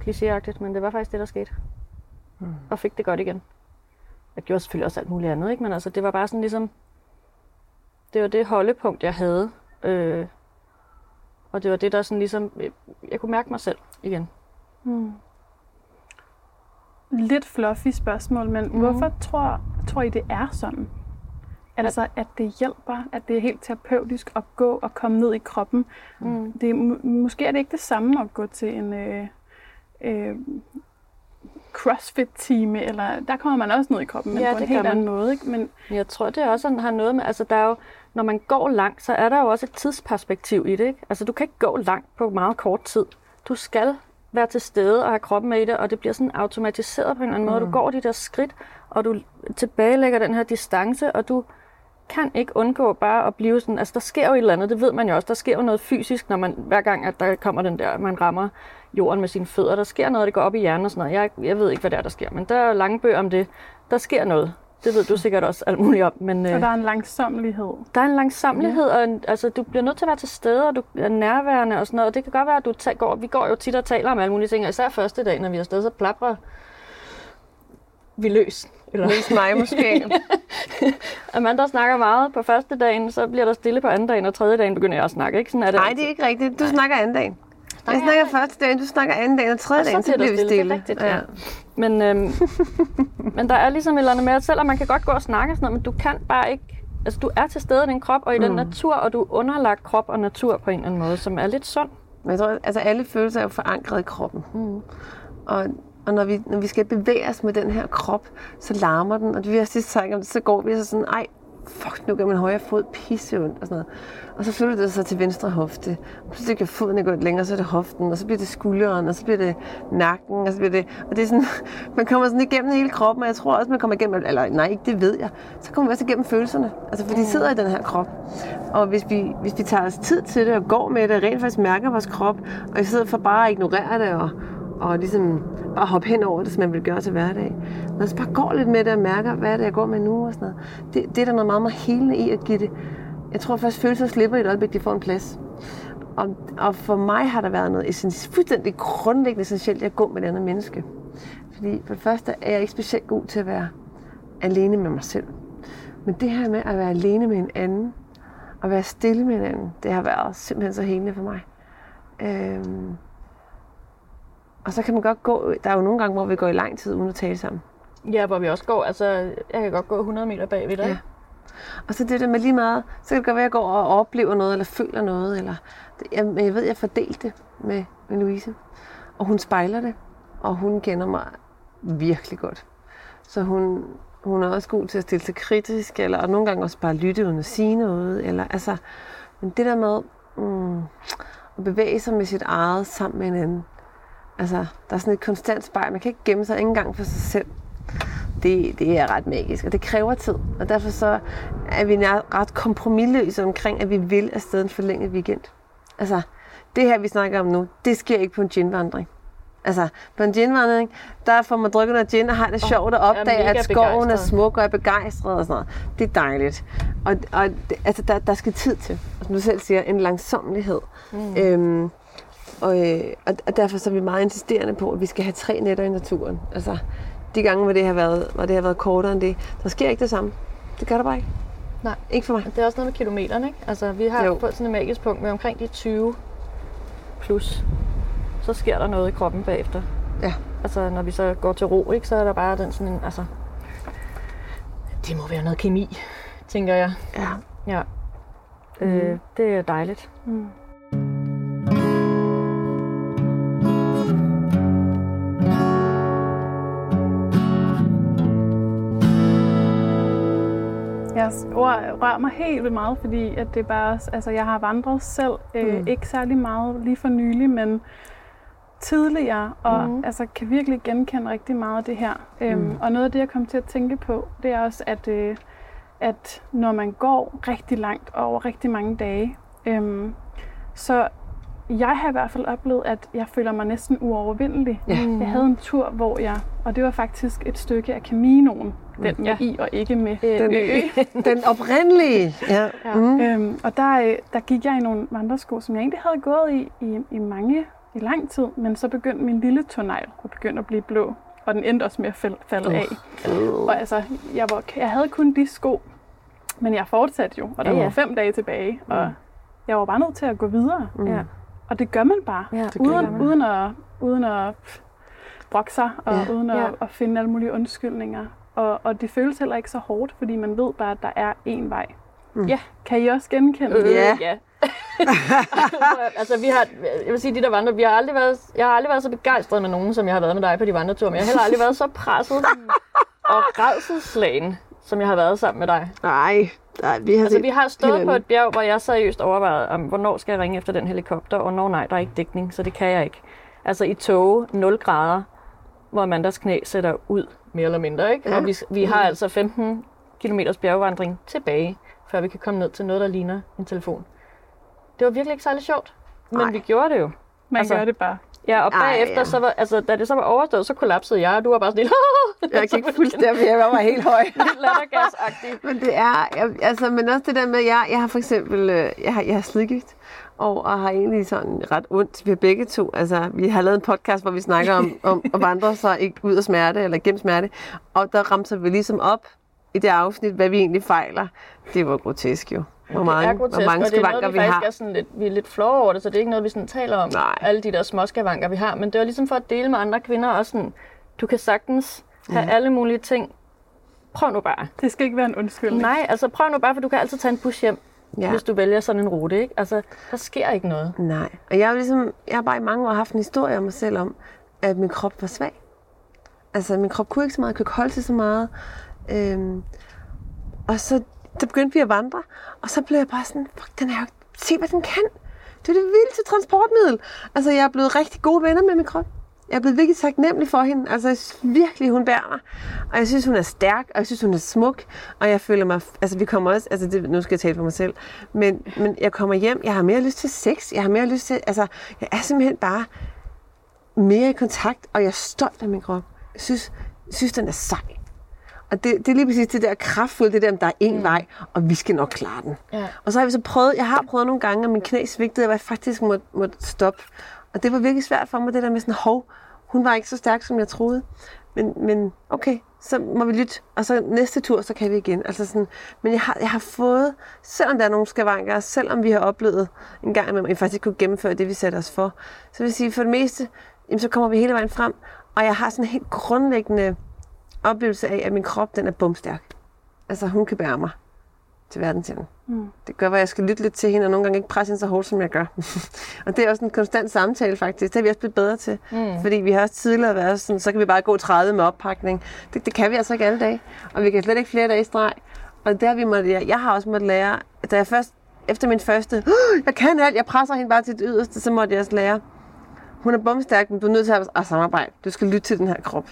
klichéagtigt, men det var faktisk det, der skete. Mm. Og fik det godt igen. Jeg gjorde selvfølgelig også alt muligt andet, ikke? men altså, det var bare sådan ligesom, det var det holdepunkt, jeg havde. Øh, og det var det, der sådan ligesom, jeg, jeg kunne mærke mig selv igen. Mm. Lidt fluffy spørgsmål, men mm. hvorfor tror, tror I, det er sådan? Altså, at det hjælper, at det er helt terapeutisk at gå og komme ned i kroppen. Mm. Det, måske er det ikke det samme at gå til en øh, øh, crossfit-time, eller der kommer man også ned i kroppen, men ja, på en helt anden måde. Ikke? Men jeg tror, det også har noget med, altså der er jo, når man går langt, så er der jo også et tidsperspektiv i det. Ikke? Altså du kan ikke gå langt på meget kort tid. Du skal være til stede og have kroppen med i det, og det bliver sådan automatiseret på en eller anden måde. Mm. Du går de der skridt, og du tilbagelægger den her distance, og du kan ikke undgå bare at blive sådan, altså der sker jo et eller andet, det ved man jo også, der sker jo noget fysisk, når man, hver gang at der kommer den der, man rammer jorden med sine fødder, der sker noget, det går op i hjernen og sådan noget. Jeg, jeg ved ikke, hvad der er, der sker, men der er lange bøger om det. Der sker noget. Det ved du sikkert også alt muligt om. Men, og øh, der er en langsomlighed. Der er en langsomlighed, ja. og en, altså, du bliver nødt til at være til stede, og du er nærværende og sådan noget. Og det kan godt være, at du tager, går, vi går jo tit og taler om alle mulige ting, og især første dag, når vi er afsted, så plaprer vi løs. Eller? Løs mig måske. Amanda snakker meget på første dagen, så bliver der stille på anden dagen, og tredje dagen begynder jeg at snakke. Ikke? Sådan er det Nej, det er ikke rigtigt. Du Nej. snakker anden dagen. Jeg snakker første dagen, du snakker anden dagen, og tredje dagen, så, så bliver vi stille. stille. Det er rigtigt, ja. ja. Men, øhm, men der er ligesom et eller andet med, at selvom man kan godt gå og snakke og sådan noget, men du kan bare ikke altså du er til stede i din krop og i mm. den natur, og du er underlagt krop og natur på en eller anden måde, som er lidt sund. Men jeg tror, altså alle følelser er jo forankret i kroppen. Mm. Og, og når vi, når vi skal bevæge os med den her krop, så larmer den, og det vi har sidst sagt om det, så går vi så sådan, ej, fuck, nu gør min højre fod pisse ondt og sådan noget. Og så flytter det sig til venstre hofte. Og så kan foden gå længere, så er det hoften, og så bliver det skulderen, og så bliver det nakken, og så bliver det... Og det er sådan, man kommer sådan igennem hele kroppen, og jeg tror også, man kommer igennem, eller nej, ikke det ved jeg, så kommer man også igennem følelserne. Altså, for de mm. sidder i den her krop. Og hvis vi, hvis vi tager os tid til det, og går med det, og rent faktisk mærker vores krop, og i stedet for bare at ignorere det, og, og ligesom bare hoppe hen over det, som man vil gøre til hverdag. Når man bare går lidt med det og mærker, hvad er det, jeg går med nu og sådan noget. Det, det er der noget meget, meget helende i at give det. Jeg tror først, følelser slipper i et øjeblik, de får en plads. Og, og for mig har der været noget essentielt, fuldstændig grundlæggende essentielt at gå med et andet menneske. Fordi for det første er jeg ikke specielt god til at være alene med mig selv. Men det her med at være alene med en anden, og være stille med en anden, det har været simpelthen så helende for mig. Øhm, og så kan man godt gå, der er jo nogle gange, hvor vi går i lang tid uden at tale sammen. Ja, hvor vi også går, altså jeg kan godt gå 100 meter bagved dig. Ja. Og så det der med lige meget, så kan det godt være, at jeg går og oplever noget, eller føler noget, eller jeg, jeg ved, jeg fordelte det med, med Louise. Og hun spejler det, og hun kender mig virkelig godt. Så hun, hun er også god til at stille sig kritisk, eller og nogle gange også bare lytte uden at sige noget. Eller, altså, men det der med mm, at bevæge sig med sit eget sammen med en anden, Altså, der er sådan et konstant spejl. Man kan ikke gemme sig engang for sig selv. Det, det er ret magisk, og det kræver tid. Og derfor så er vi ret kompromilløse omkring, at vi vil afsted en forlænget weekend. Altså, det her, vi snakker om nu, det sker ikke på en ginvandring. Altså, på en ginvandring, der får man drukket noget gin og har det sjovt at opdage, mega at skoven er begejstret. smuk og er begejstret og sådan noget. Det er dejligt. Og, og det, altså, der, der skal tid til. Og som du selv siger, en langsomlighed. Mm. Øhm, og, øh, og, og derfor så er vi meget insisterende på, at vi skal have tre nætter i naturen. Altså, de gange, hvor det har været, hvor det har været kortere end det, der sker ikke det samme. Det gør der bare ikke. Nej. Ikke for mig. Det er også noget med kilometerne, ikke? Altså, vi har Jo. på sådan et magisk punkt med omkring de 20 plus. Så sker der noget i kroppen bagefter. Ja. Altså, når vi så går til ro, ikke, så er der bare den sådan en, altså... Det må være noget kemi, tænker jeg. Ja. Ja. Mm. Øh, det er dejligt. Jeg rører, rører mig helt vildt meget, fordi at det bare, altså jeg har vandret selv, øh, Mm. ikke særlig meget lige for nylig, men tidligere, og Mhm. altså kan virkelig genkende rigtig meget af det her. Øhm, Og noget af det, jeg kom til at tænke på, det er også, at, øh, at når man går rigtig langt over rigtig mange dage, øhm, så jeg har i hvert fald oplevet, at jeg føler mig næsten uovervindelig. Ja. Jeg havde en tur, hvor jeg, og det var faktisk et stykke af Caminoen, den med Ja. i og ikke med Den, ø. den oprindelige. Ja. Ja. Mm. Øhm, og der, øh, der gik jeg i nogle vandresko, som jeg egentlig havde gået i, i i mange, i lang tid, men så begyndte min lille tånegl at begynde at blive blå, og den endte også med at falde, af. Og altså, jeg, var, jeg havde kun de sko, men jeg fortsatte jo, og der Ja, ja, var fem dage tilbage, og jeg var bare nødt til at gå videre. Mm. Ja. Og det gør man bare, Ja, uden, man. uden at, uden at brokke sig, og Ja. uden at, Ja. at finde alle mulige undskyldninger. Og, og det føles heller ikke så hårdt, fordi man ved bare, at der er én vej. Mm. Ja. Kan I også genkende Øh, det? Ja. ja. altså, vi har, jeg vil sige, de der vandre, vi har aldrig været, jeg har aldrig været så begejstret med nogen, som jeg har været med dig på de vandreture, men jeg har heller aldrig været så presset og rædselslagen, som jeg har været sammen med dig. Nej, nej, vi har Altså, vi har stået på hinanden. et bjerg, hvor jeg seriøst overvejede, om, hvornår skal jeg ringe efter den helikopter, og når nej, der er ikke dækning, så det kan jeg ikke. Altså i tåge, 0 grader, hvor Amandas knæ sætter ud, mere eller mindre, ikke? Ja. Og vi, vi har altså 15 km bjergvandring tilbage, før vi kan komme ned til noget, der ligner en telefon. Det var virkelig ikke særlig sjovt, men Nej. vi gjorde det jo. Man Altså, gør det bare. Ja, og Ej, bagefter, ja. så var, altså, da det så var overstået, så kollapsede jeg, og du var bare sådan lidt, Jeg gik fuldstændig, jeg var helt høj. lidt. Men det er, jeg, altså, men også det der med, jeg, jeg har for eksempel, øh, jeg har, jeg har slidgigt, og, og har egentlig sådan ret ondt. Vi har begge to, altså vi har lavet en podcast, hvor vi snakker om, om at vandre sig ikke ud af smerte, eller gennem smerte, og der ramte vi ligesom op i det afsnit, hvad vi egentlig fejler. Det var grotesk jo. Hvor det er mange, grotesk, hvor mange og det er skavanker noget, vi, vi faktisk har. er sådan lidt, vi er lidt flove over det, så det er ikke noget, vi sådan taler om. Nej. Alle de der små skavanker, vi har. Men det var ligesom for at dele med andre kvinder også sådan, du kan sagtens have Ja. alle mulige ting. Prøv nu bare. Det skal ikke være en undskyldning. Nej, altså prøv nu bare, for du kan altid tage en bus hjem, Ja. hvis du vælger sådan en rute, ikke? Altså, der sker ikke noget. Nej, og jeg har ligesom, jeg har bare i mange år haft en historie om mig selv om, at min krop var svag. Altså, min krop kunne ikke så meget, kunne ikke holde til så meget. Øhm, og så, så begyndte vi at vandre, og så blev jeg bare sådan, fuck, den er jo, se hvad den kan. Det er det vildeste transportmiddel. Altså, jeg er blevet rigtig gode venner med min krop. Jeg er blevet virkelig taknemmelig for hende. Altså, jeg synes virkelig, hun bærer mig. Og jeg synes, hun er stærk, og jeg synes, hun er smuk. Og jeg føler mig... Altså, vi kommer også... Altså, det, nu skal jeg tale for mig selv. Men, men jeg kommer hjem, jeg har mere lyst til sex. Jeg har mere lyst til... Altså, jeg er simpelthen bare mere i kontakt, og jeg er stolt af min krop. Jeg synes, synes den er sej. Og det, det er lige præcis det der kraftfulde, det der, der er én mm. vej, og vi skal nok klare den. Ja. Og så har vi så prøvet, jeg har prøvet nogle gange, at min knæ svigtede, og jeg faktisk måtte, måtte stoppe. Og det var virkelig svært for mig, det der med sådan, hov, hun var ikke så stærk, som jeg troede. Men, men okay, så må vi lytte, og så næste tur, så kan vi igen. Altså sådan, men jeg har, jeg har fået, selvom der er nogle skavanker, selvom vi har oplevet en gang imellem, at vi faktisk kunne gennemføre det, vi satte os for, så vil jeg sige, for det meste, jamen, så kommer vi hele vejen frem, og jeg har sådan helt grundlæggende oplevelse af, at min krop, den er bumstærk. Altså, hun kan bære mig til verdensenden. Mm. Det gør, at jeg skal lytte lidt til hende, og nogle gange ikke presse hende så hårdt, som jeg gør. og det er også en konstant samtale, faktisk. Det er vi også blevet bedre til. Mm. Fordi vi har også tidligere været sådan, så kan vi bare gå 30 med oppakning. Det, det kan vi altså ikke alle dage. Og vi kan slet ikke flere dage i streg. Og der har vi måtte, jeg, jeg har også måttet lære, at da jeg først, efter min første, jeg kan alt, jeg presser hende bare til det yderste, så måtte jeg også lære, hun er bomstærk, men du er nødt til at, at samarbejde. Du skal lytte til den her krop.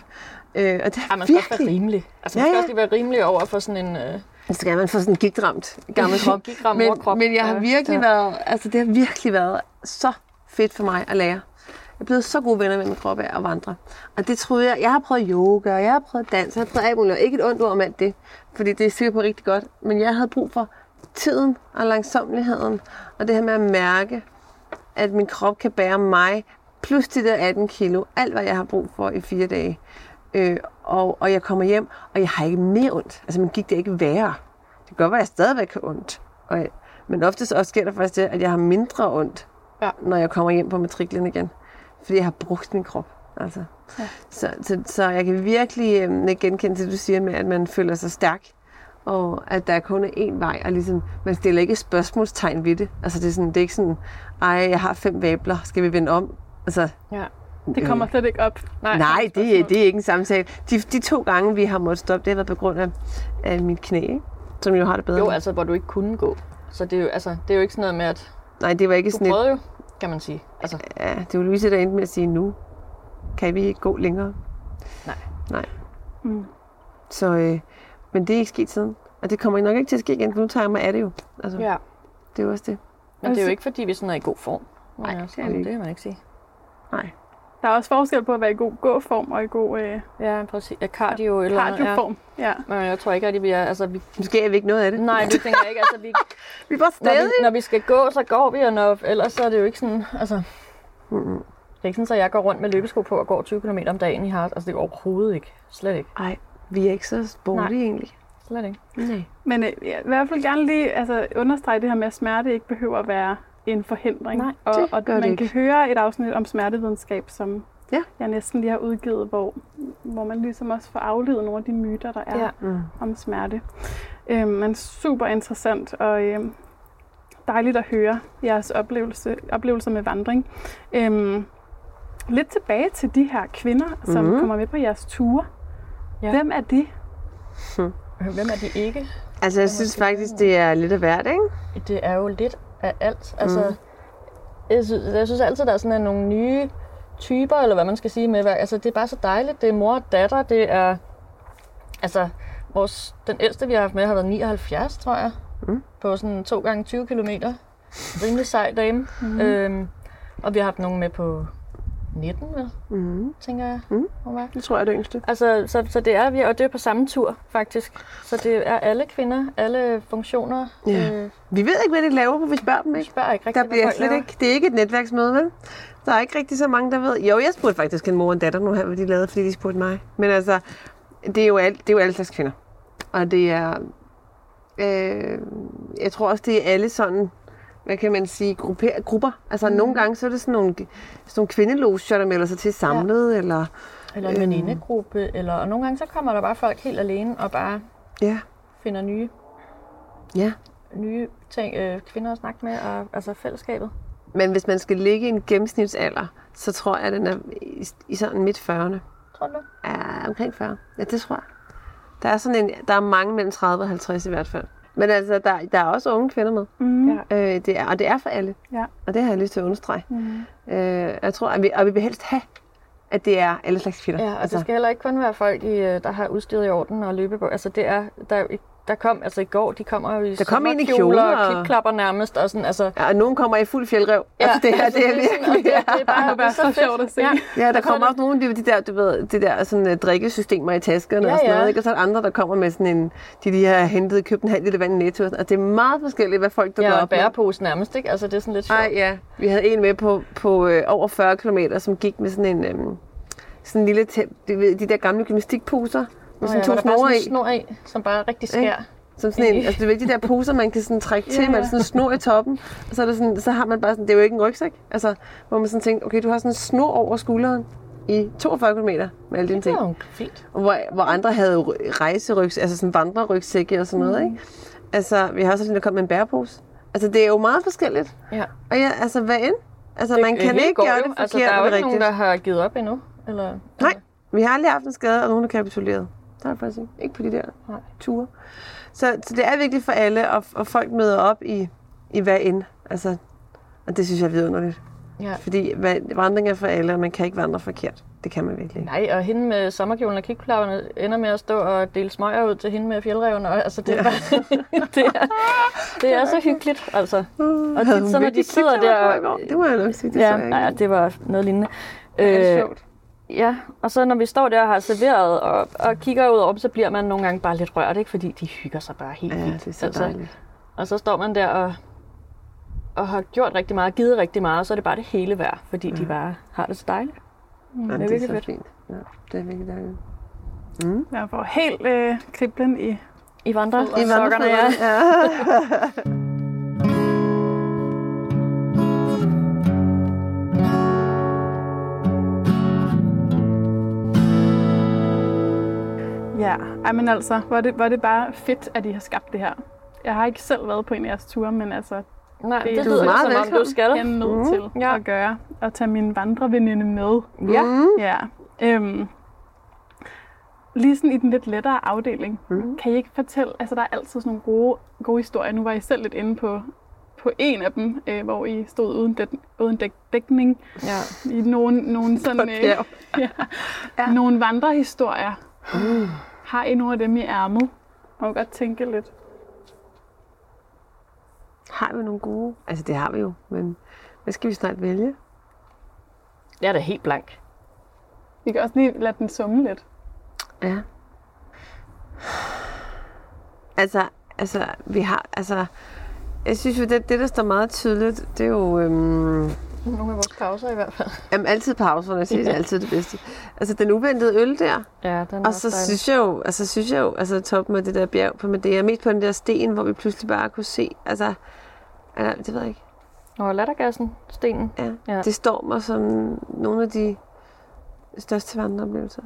Øh, og det er Ja, man skal også være virkelig, rimelig. Altså, man Ja, skal ja. også lige være rimelig over for sådan en... Øh, så skal man få sådan en gigtramt gammel krop. Gigtramt men, morkrop. men jeg har virkelig Ja. været, altså det har virkelig været så fedt for mig at lære. Jeg er blevet så gode venner med min krop af at vandre. Og det troede jeg, jeg har prøvet yoga, og jeg har prøvet dans, jeg har prøvet alt muligt, og ikke et ondt ord om alt det, fordi det er sikkert på rigtig godt. Men jeg havde brug for tiden og langsomligheden, og det her med at mærke, at min krop kan bære mig, plus de der 18 kilo, alt hvad jeg har brug for i fire dage. Øh, og, og jeg kommer hjem, og jeg har ikke mere ondt. Altså, man gik det ikke værre. Det kan godt være, at jeg stadigvæk har ondt. Og, men oftest også sker der faktisk det, at jeg har mindre ondt, Ja. når jeg kommer hjem på matriklen igen. Fordi jeg har brugt min krop. Altså. Ja. Så, så, så jeg kan virkelig øh, genkende det, du siger med, at man føler sig stærk. Og at der kun er én vej, og ligesom, man stiller ikke spørgsmålstegn ved det. Altså det er, sådan, det er ikke sådan, ej, jeg har fem vabler, skal vi vende om? Altså, Ja. Det kommer slet ikke op. Nej, Nej, det, er- det er ikke en samtale. De, de to gange, vi har måttet stoppe, det har været på grund af, af mit knæ, ikke? som jo har det bedre. Jo, altså, hvor du ikke kunne gå. Så det er jo, altså, det er jo ikke sådan noget med, at Nej, det var ikke du sådan et... prøvede jo, kan man sige. Altså, Ja, det var Louise, der endte med at sige, nu kan vi ikke gå længere. Nej. Nej. Mm. Så, øh, men det er ikke sket siden. Og det kommer nok ikke til at ske igen, for nu tager jeg mig af det jo. Altså, ja. Det er jo også det. Men det er jo Altså- ikke, fordi vi sådan er i god form. Nej, altså, det er ikke. det kan man ikke sige. Nej. Der er også forskel på at være i god gåform og i god øh, Ja, præcis. Ja, cardio eller andet, ja. cardioform. Ja. Men jeg tror ikke, at vi er... Altså, vi, Måske er vi ikke noget af det. nej, det tænker jeg ikke. Altså, vi, Vi er bare når, stadig. vi, når vi skal gå, så går vi, og når, ellers så er det jo ikke sådan... Altså, det er ikke sådan, at jeg går rundt med løbesko på og går 20 km om dagen i hard. Altså, det er overhovedet ikke. Slet ikke. Nej, vi er ikke så sportige egentlig. Slet ikke. Nej. Men øh, jeg vil i hvert fald gerne lige altså, understrege det her med, at smerte ikke behøver at være en forhindring. Nej, og, det og gør det man ikke. kan høre et afsnit om smertevidenskab, som Ja. jeg næsten lige har udgivet, hvor, hvor man ligesom også får aflevet nogle af de myter, der er Ja. Mm. om smerte. Øhm, men super interessant og øhm, dejligt at høre jeres oplevelse, oplevelser med vandring. Øhm, lidt tilbage til de her kvinder, som Mhm. kommer med på jeres ture. Ja. Hvem er de? Hvem er de ikke? Altså, jeg synes faktisk, det er lidt af hvert, ikke? Det er jo lidt af alt. Altså, mm. jeg, synes, jeg synes altid, der er sådan nogle nye typer, eller hvad man skal sige med. Altså, det er bare så dejligt. Det er mor og datter. Det er... Altså, vores, den ældste, vi har haft med, har været 79, tror jeg. Mm. På sådan 2 gange 20 kilometer. Rimelig sej dame. Mm. Øhm, og vi har haft nogen med på 19, vel, Mm. tænker jeg. Mm. Var. Det tror jeg er det yngste. Altså, så, så det er vi, og det er på samme tur, faktisk. Så det er alle kvinder, alle funktioner. Ja. Øh, Vi ved ikke, hvad de laver, for vi spørger dem vi ikke. spørger ikke rigtig, Der bliver slet laver. ikke, det er ikke et netværksmøde, vel? Der er ikke rigtig så mange, der ved. Jo, jeg spurgte faktisk en mor og en datter nu her, hvad de lavede, fordi de spurgte mig. Men altså, det er jo, alt, det er jo alle slags kvinder. Og det er, øh, jeg tror også, det er alle sådan, hvad kan man sige, grupper. grupper. Altså mm. nogle gange, så er det sådan nogle, sådan nogle kvindeloger, der melder sig til samlet, ja. eller Eller en Øhm. venindegruppe, eller, og nogle gange så kommer der bare folk helt alene og bare ja, finder nye, ja. nye ting, øh, kvinder at snakke med, og, altså fællesskabet. Men hvis man skal ligge i en gennemsnitsalder, så tror jeg, at den er i, i sådan midt 40'erne. Tror du? Ja, omkring 40. Ja, det tror jeg. Der er, sådan en, der er mange mellem 30 og 50 i hvert fald. Men altså, der, der er også unge kvinder med. Mm. Ja. Øh, det er, og det er for alle. Ja. Og det har jeg lyst til at understrege. Mm. Øh, jeg tror, at vi, og vi vil helst have, at det er alle slags kvinder. Ja, og altså. det skal heller ikke kun være folk, i, øh, der har udstyret i orden og løbe på. Altså det er, der, er jo ikke- der kom, altså i går, de kommer jo i Der kom en i sommerkjoler kjole og og- klipklapper nærmest, og sådan, altså... Ja, og nogen kommer i fuld fjeldrev. Ja, altså, det her, altså, det er og virkelig... Det, det er bare Det det er så fedt. sjovt at se. Ja. Ja, der Og så kommer er også nogle af de der, du ved, det der sådan, uh, drikkesystemer i taskerne Ja, og sådan ja. noget, ikke? Og så er der andre, der kommer med sådan en, de lige har hentet, købt en halv liter vand i netto. og sådan. Og det er meget forskelligt, hvad folk dukker Ja, og op med. bærepose nærmest, ikke? Altså det er sådan lidt sjovt. Nej, ja. Vi havde en med på, på øh, over 40 km, som gik med sådan en øhm, sådan en lille, de, ved, de der gamle gymnastikposer, med sådan ja, to snore er i. snor i, som bare rigtig skær. Som sådan en, altså du ved, de der poser, man kan sådan trække til, Ja, med ja. sådan en snor i toppen. Og så, er det sådan, så har man bare sådan, det er jo ikke en rygsæk. Altså, hvor man sådan tænker, okay, du har sådan en snor over skulderen i 42 km med alle dine Det ting. er jo fint. Og Hvor, hvor andre havde ry- rejserygs, altså sådan vandrerygsække og sådan noget, Mm. ikke? Altså, vi har også sådan, der kom med en bærepose. Altså, det er jo meget forskelligt. Ja. Og ja, altså, hvad end? Altså, man kan ikke gøre jo. det forkert Altså, der er jo ikke nogen, rigtigt. der har givet op endnu. Eller, Nej, vi har aldrig haft en skade, og nogen har kapituleret. Det har jeg faktisk ikke. Ikke på de der Nej. ture. Så, så det er virkelig for alle, og, og folk møder op i, i hvad end. Altså, og det synes jeg er vidunderligt. Ja. Fordi va- vandring er for alle, og man kan ikke vandre forkert. Det kan man virkelig ikke. Nej, og hende med sommerkjolen og kigplaverne ender med at stå og dele smøger ud til hende med fjeldrevene. Og, altså, det, er Ja. bare, det, er, det er så hyggeligt, altså. Og Havde tit, hun så når de sidder der... går? Det må jeg nok sige, det så Ja, jeg ikke. nej, det var noget lignende. Det er Øh, sjovt. Ja, og så når vi står der og har serveret og, og kigger ud over så bliver man nogle gange bare lidt rørt, ikke? Fordi de hygger sig bare helt Ja, vildt. det er så dejligt. Og så står man der og, og har gjort rigtig meget, givet rigtig meget, og så er det bare det hele værd, fordi de bare har det så dejligt. Ja, det er det er virkelig så fedt. fint. Ja, det er virkelig dejligt. Jeg får helt øh, kriblen i I vandrer I sokkerne, ja. ja. Ja, ej, men altså, var det, var det bare fedt, at I har skabt det her. Jeg har ikke selv været på en af jeres ture, men altså, Nej, Det- det, er lyder meget som om, du skal. jeg er nødt Mm. til Ja. at gøre, at tage min vandreveninde med. Ja. Mm. Ja. Øhm, lige sådan i den lidt lettere afdeling, Mm. kan I ikke fortælle, altså der er altid sådan nogle gode, gode historier. Nu var I selv lidt inde på, på en af dem, øh, hvor I stod uden, dæk, uden dæk, dækning Ja. i nogle, nogle sådan, bjerg. ja, Ja. nogle vandrehistorier. Mm. Har I nogle af dem i ærmet? Må godt tænke lidt. Har vi nogle gode? Altså, det har vi jo, men hvad skal vi snart vælge? Jeg er da helt blank. Vi kan også lige lade den summe lidt. Ja. Altså, altså, vi har, altså, jeg synes jo, det, det der står meget tydeligt, det er jo, øhm, Nogle af vores pauser i hvert fald. jamen, altid pauserne, jeg siger, det er Ja. altid det bedste. Altså, den uventede øl der, Ja, den er og så synes jeg jo, altså, synes jeg jo, altså, toppen af det der bjerg på Madeira, mest på den der sten, hvor vi pludselig bare kunne se, altså, altså det ved jeg ikke, Og lattergassen, stenen. ja, Ja. det står mig som nogle af de største vandreoplevelser.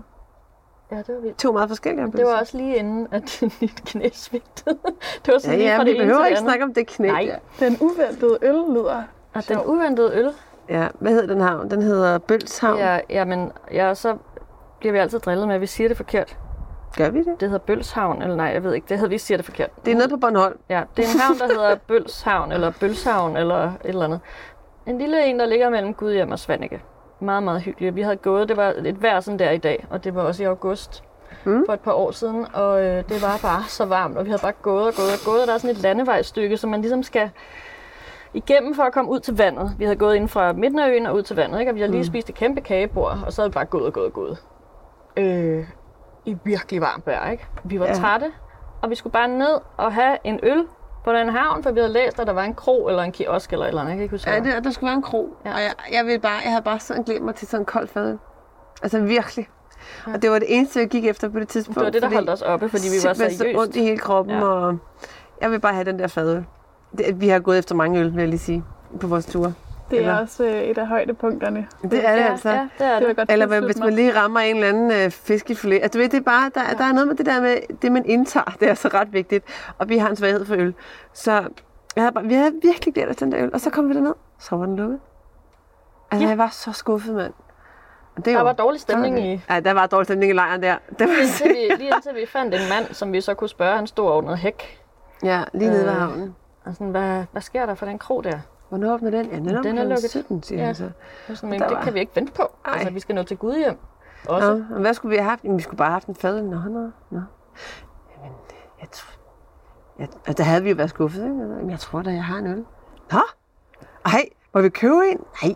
Ja, det var vildt. To meget forskellige Det oplevelser. var også lige inden, at dit knæ svigtede. Det var Ja, sådan lige ja, fra vi det ene behøver til det ikke snakke om det knæ Nej. der. Den uventede øl lyder Og den uventede øl, Ja, hvad hedder den havn? Den hedder Bølshavn. Ja. ja, jamen, ja, så bliver vi altid drillet med, at vi siger det forkert. Gør vi det? Det hedder Bølshavn, eller nej, jeg ved ikke. Det hedder, vi siger det forkert. Det er noget på Bornholm. Ja, det er en havn, der hedder Bølshavn, eller Bølshavn, eller et eller andet. En lille en, der ligger mellem Gudhjem og Svanike. Meget, meget hyggeligt. Vi havde gået, det var et vejr sådan der i dag, og det var også i august Mm. for et par år siden, og øh, det var bare så varmt, og vi havde bare gået og gået og gået, og der er sådan et landevejsstykke, som man ligesom skal igennem for at komme ud til vandet. Vi havde gået ind fra midten af øen og ud til vandet, ikke? og vi havde lige spist et kæmpe kagebord, og så havde vi bare gået og gået og gået. Øh, I virkelig varmt vejr, ikke? Vi var Ja. trætte, og vi skulle bare ned og have en øl på den havn, for vi havde læst, at der var en kro eller en kiosk eller et eller andet. Jeg kan ikke huske, Ja, det, der skulle være en kro. Ja. Og jeg, jeg, vil bare, jeg havde bare sådan glemt mig til sådan en kold fadøl. Altså virkelig. Ja. Og det var det eneste, jeg gik efter på det tidspunkt. det var det, der holdt os oppe, fordi vi var seriøst. ondt i hele kroppen, Ja. og jeg vil bare have den der fadøl. Det, vi har gået efter mange øl, vil jeg lige sige, på vores ture. Det er Eller- også øh, et af højdepunkterne. Det er det ja, altså. Ja, det er Det godt Eller hvis man lige rammer en eller anden øh, fiskefilet. Altså, du ved, det er bare, der, ja. der er noget med det der med, det man indtager, det er så ret vigtigt. Og vi har en svaghed for øl. Så jeg havde bare, vi havde virkelig glædet os til den der øl. Og så kom vi derned, så var den lukket. Altså, Ja. jeg var så skuffet, mand. Og det er Der jo- var dårlig stemning i. Ja, der var dårlig stemning i lejren der. Det var lige indtil, vi, lige indtil vi fandt en mand, som vi så kunne spørge, han stod over noget hæk. Ja, lige nede ved Øh, havnen. Og sådan, hvad, hvad sker der for den krog der? Hvornår åbner den? Ja, den er, Den er lukket. 17, siger Ja. han så. Var sådan, men det var- kan vi ikke vente på. Ej. Altså, vi skal nå til Gudhjem. Også. Nå, og hvad skulle vi have haft? Jamen, vi skulle bare have haft en fadøl. Nå, nå, nå. Jamen, jeg tror... Jeg, og der havde vi jo været skuffet, ikke? Jamen, jeg tror da, jeg har en øl. Nå? Ej, må vi købe en? Nej.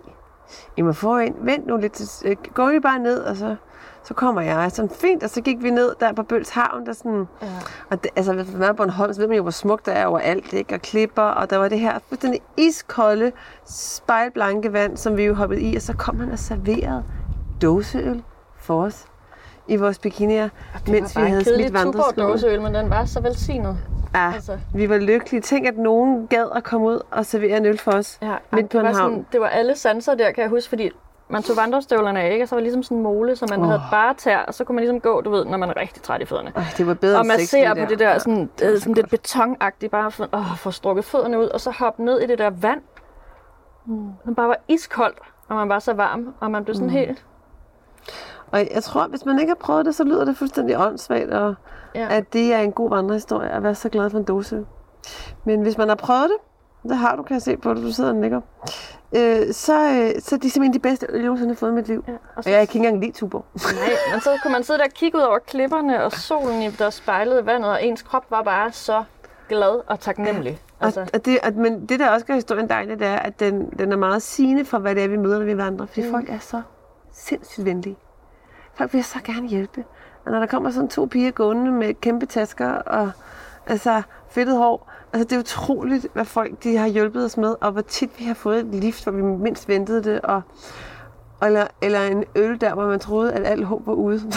I må få en. Vent nu lidt. til- Gå I bare ned, og så, så kommer jeg. Sådan fint, og så gik vi ned der på Bøls Havn, der sådan... Ja. Og det, altså, hvis man er på Bornholm, så ved man jo, hvor smukt der er overalt, ikke? Og klipper, og der var det her fuldstændig iskolde, spejlblanke vand, som vi jo hoppede i, og så kom han og serverede dåseøl for os i vores bikinier, mens vi bare havde en kedelig smidt vandresko. Tuborg-dåseøl, men den var så velsignet. Ja, Altså. vi var lykkelige. Tænk, at nogen gad at komme ud og servere en øl for os. Ja, Midt på det, en var havn. sådan, det var alle sanser der, kan jeg huske, fordi man tog vandrestøvlerne af, ikke? og så var det ligesom sådan en mole, så man oh. havde bare tær, og så kunne man ligesom gå, du ved, når man er rigtig træt i fødderne. Øj, det var bedre Og man ser på det der sådan, det var øh, så sådan lidt betonagtigt, bare for, åh, få strukket fødderne ud, og så hoppe ned i det der vand, mm. som bare var iskoldt, og man var så varm, og man blev sådan mm. helt... Og jeg tror, hvis man ikke har prøvet det, så lyder det fuldstændig åndssvagt, og Ja. at det er en god vandrehistorie at være så glad for en dåse. Men hvis man har prøvet det, det har du, kan jeg se på dig. Du sidder og nikker. Øh, så, øh, så er de simpelthen de bedste øl, jeg nogensinde har fået i mit liv. Ja, og Og jeg kan ikke engang lide Tuborg. nej, men så kunne man sidde der og kigge ud over klipperne og solen, der spejlede vandet, og ens krop var bare så glad og taknemmelig. Altså, Og, og det, og, men det, der også gør historien dejlig, det er, at den, den er meget sigende for, hvad det er, vi møder, når vi vandrer. Fordi mm. folk er så sindssygt venlige. Folk vil så gerne hjælpe. Og når der kommer sådan to piger gående med kæmpe tasker og altså, fedtet hår, altså det er utroligt, hvad folk de har hjulpet os med, og hvor tit vi har fået et lift, hvor vi mindst ventede det, og, eller, eller en øl der, hvor man troede, at alt håb var ude.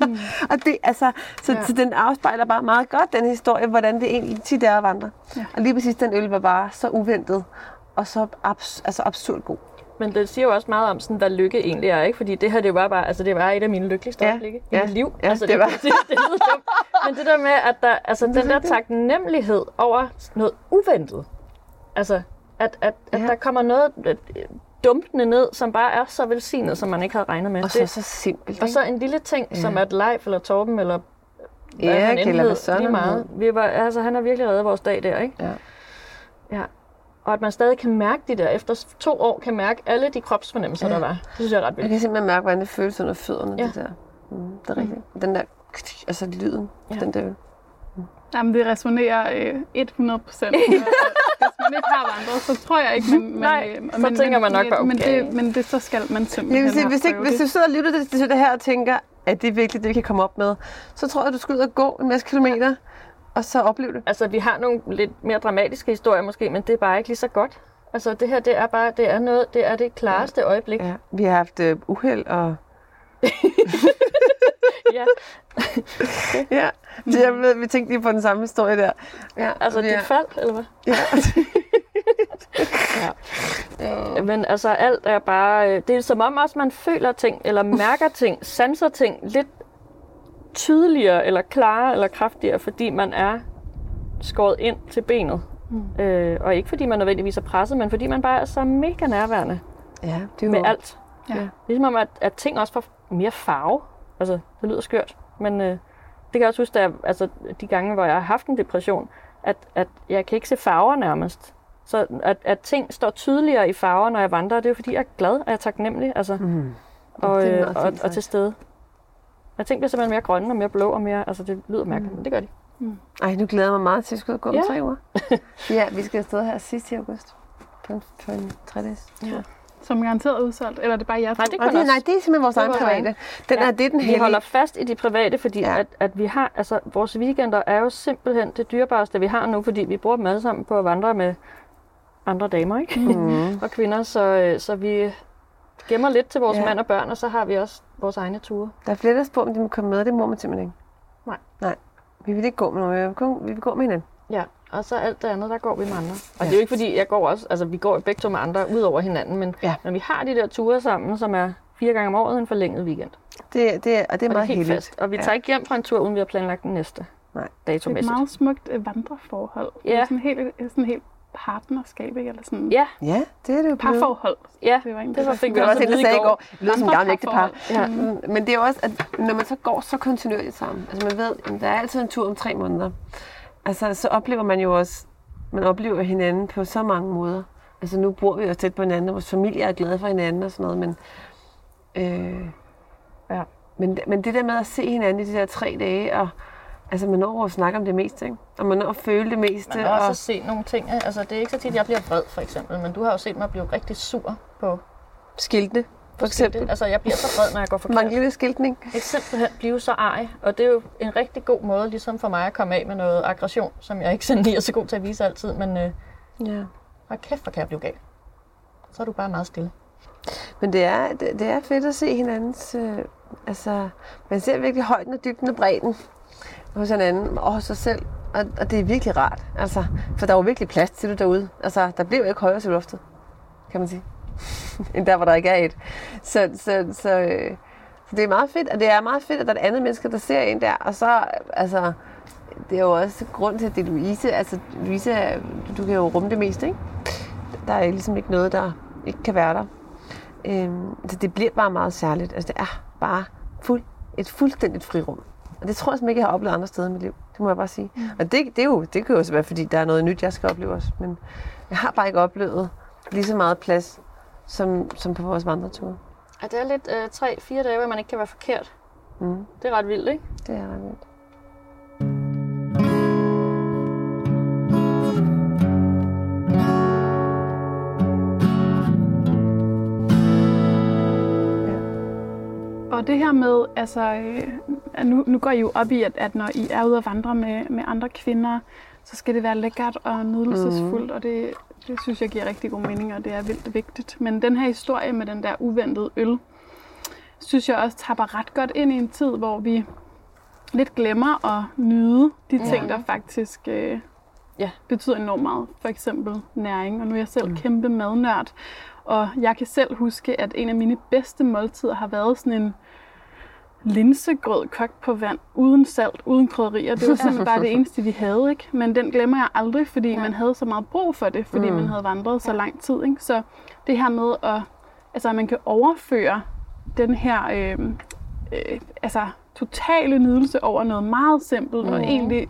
Mm. og det, altså, så, ja. Så den afspejler bare meget godt den historie, hvordan det egentlig tit er at vandre. Ja. Og lige præcis den øl var bare så uventet, og så abs- altså absurd god. Men det siger jo også meget om, sådan, hvad lykke egentlig er, ikke? Fordi det her, det var bare, altså det var et af mine lykkeligste Ja, øjeblikke i ja, mit liv. ja, altså, det var. Det, det, det. Men det der med, at der, altså, den der taknemmelighed over noget uventet. Altså, at, at, at Ja. der kommer noget øh, dumpende ned, som bare er så velsignet, som man ikke havde regnet med. Og så det, så simpelt. og ikke? så en lille ting, ja. som at Leif eller Torben eller hvad Erik eller hvad han meget. Vi var, altså, han har virkelig reddet vores dag der, ikke? Ja. Ja. Og at man stadig kan mærke de der, efter to år kan mærke alle de kropsfornemmelser, Ja. der var. Det synes jeg er ret Jeg vildt. kan simpelthen mærke, hvordan det føles under fødderne, Ja. det der. Mm, det er rigtigt. Den der, altså lyden, Ja. den der. Jamen, det resonerer øh, 100 procent. Hvis man ikke har vandret, så tror jeg ikke, man... man Nej, øh, så tænker man nok men, bare, men, okay. det, men det, så skal man Jeg simpelthen have hvis, ikke, hvis du sidder og lytter til, til det her og tænker, at det er virkelig det, vi kan komme op med, så tror jeg, du skal ud og gå en masse kilometer, og så opleve det. Altså, vi har nogle lidt mere dramatiske historier måske, men det er bare ikke lige så godt. Altså, det her, det er bare, det er noget, det er det klareste øjeblik. Ja. Vi har haft øh, uheld og... Ja. Ja, så jeg ved, vi tænkte lige på den samme historie der. Ja, Altså, vi dit fald, eller hvad? Ja. Ja. Men altså, alt er bare... øh, Det er som om også, man føler ting, eller mærker ting, sanser ting lidt tydeligere, eller klarere, eller kraftigere, fordi man er skåret ind til benet. Mm. Øh, og ikke fordi man nødvendigvis er presset, men fordi man bare er så mega nærværende ja, det er med alt. Ja. Ligesom om, at, at ting også får mere farve. Altså, det lyder skørt, men øh, det kan jeg også huske, at altså, de gange, hvor jeg har haft en depression, at, at jeg kan ikke se farver nærmest. Så at, at ting står tydeligere i farver, når jeg vandrer, det er jo fordi, jeg er glad og jeg er taknemmelig. Altså, Mm. og, øh, og, fint og til stede. Jeg tænkte, bliver simpelthen mere grønne og mere blå og mere... Altså, det lyder mærkeligt, mm. men det gør de. Ej, nu glæder jeg mig meget til at skulle gå om Ja. tre uger. ja, vi skal afsted her sidst i august. På en, på en tre dages. Ja. Som garanteret udsolgt, eller er det bare jer Nej, det os. nej, det er simpelthen vores egen private. Den Ja, er, det er den Vi holder fast i de private, fordi Ja. ja. at, at vi har, altså vores weekender er jo simpelthen det dyrebareste, vi har nu, fordi vi bruger dem alle sammen på at vandre med andre damer, ikke? Mm. og kvinder, så, øh, så vi gemmer lidt til vores Ja. ja. mand og børn, og så har vi også vores egne ture. Der er flere, der spørger, om de må komme med. Det må man simpelthen ikke. Nej. Nej. Vi vil ikke gå med nogen. Vi vil, kun, vi vil gå med hinanden. Ja, og så alt det andet, der går vi med andre. Og Ja. ja. det er jo ikke fordi, jeg går også, altså vi går begge to med andre ud over hinanden, men, Ja. men vi har de der ture sammen, som er fire gange om året en forlænget weekend. Det, det, er- og det er og det er meget helt heldigt. fast. Og vi tager ikke hjem fra en tur, uden vi har planlagt den næste. Nej. Det er et meget smukt øh, vandreforhold. Det Ja. er sådan helt, sådan helt partnerskab, ikke? Eller sådan Ja, Ja, det er det jo blevet. parforhold. ja. Det var egentlig Det var- det, fik vi Det var også også at en, vide i går. Det lyder som en gammel ægtepar. Parforhold. Ja. Mm, Men det er jo også, at når man så går så kontinuerligt sammen, altså man ved, at der er altid en tur om tre måneder, altså så oplever man jo også, man oplever hinanden på så mange måder. Altså nu bor vi jo tæt på hinanden, og vores familie er glade for hinanden og sådan noget, men, øh, Ja. men, men det der med at se hinanden i de der tre dage, og altså man når at snakke om det meste, ikke? og man når at føle det meste. Man også og, se nogle ting. Altså, det er ikke så tit, at jeg bliver vred, for eksempel. Men du har jo set mig blive rigtig sur på, skiltene, for eksempel. det. Altså, jeg bliver så vred, når jeg går forkert. Manglende skiltning. Ikke simpelthen blive så ej. Og det er jo en rigtig god måde, ligesom for mig at komme af med noget aggression, som jeg ikke sådan lige er så god til at vise altid. Men øh, Ja. hold kæft, hvor kan jeg blive gal. Så er du bare meget stille. Men det er, det, det er fedt at se hinandens... Øh, altså, man ser virkelig højden og dybden og bredden hos anden og hos sig selv. Og, og det er virkelig rart. Altså, for der er jo virkelig plads til det derude. Altså, der bliver jo ikke højere til loftet, kan man sige. end der, hvor der ikke er et. Så, så, så, øh, så det er meget fedt. Og det er meget fedt, at der er et andet menneske, der ser en der. Og så, altså, det er jo også grund til, at det er Louise. Altså, Louise, du kan jo rumme det meste, ikke? Der er ligesom ikke noget, der ikke kan være der. Øhm, så det bliver bare meget særligt. Altså, det er bare fuld, et fuldstændigt frirum. Og det tror jeg simpelthen ikke, jeg har oplevet andre steder i mit liv. Det må jeg bare sige. Mm. Og det, det, er jo, det kan jo også være, fordi der er noget nyt, jeg skal opleve også. Men jeg har bare ikke oplevet lige så meget plads, som, som på vores vandreture. Ja, det er lidt øh, tre-fire dage, hvor man ikke kan være forkert. Mm. Det er ret vildt, ikke? Det er ret vildt. Og det her med, altså, øh, nu, nu går I jo op i, at, at når I er ude at vandre med, med andre kvinder, så skal det være lækkert og nydelsesfuldt, mm. og det, det synes jeg giver rigtig god mening, og det er vildt vigtigt. Men den her historie med den der uventede øl, synes jeg også tapper ret godt ind i en tid, hvor vi lidt glemmer at nyde de ting, Ja. der faktisk øh, Ja. betyder enormt meget. For eksempel næring, og nu er jeg selv mm. kæmpe madnørd, og jeg kan selv huske, at en af mine bedste måltider har været sådan en linsegrød kogt på vand, uden salt, uden krydderier. Det var simpelthen bare det eneste, vi havde. Ikke? Men den glemmer jeg aldrig, fordi Ja. man havde så meget brug for det, fordi Mm. man havde vandret så lang tid. Ikke? Så det her med, at, altså, at man kan overføre den her øh, øh, altså, totale nydelse over noget meget simpelt, mm. og egentlig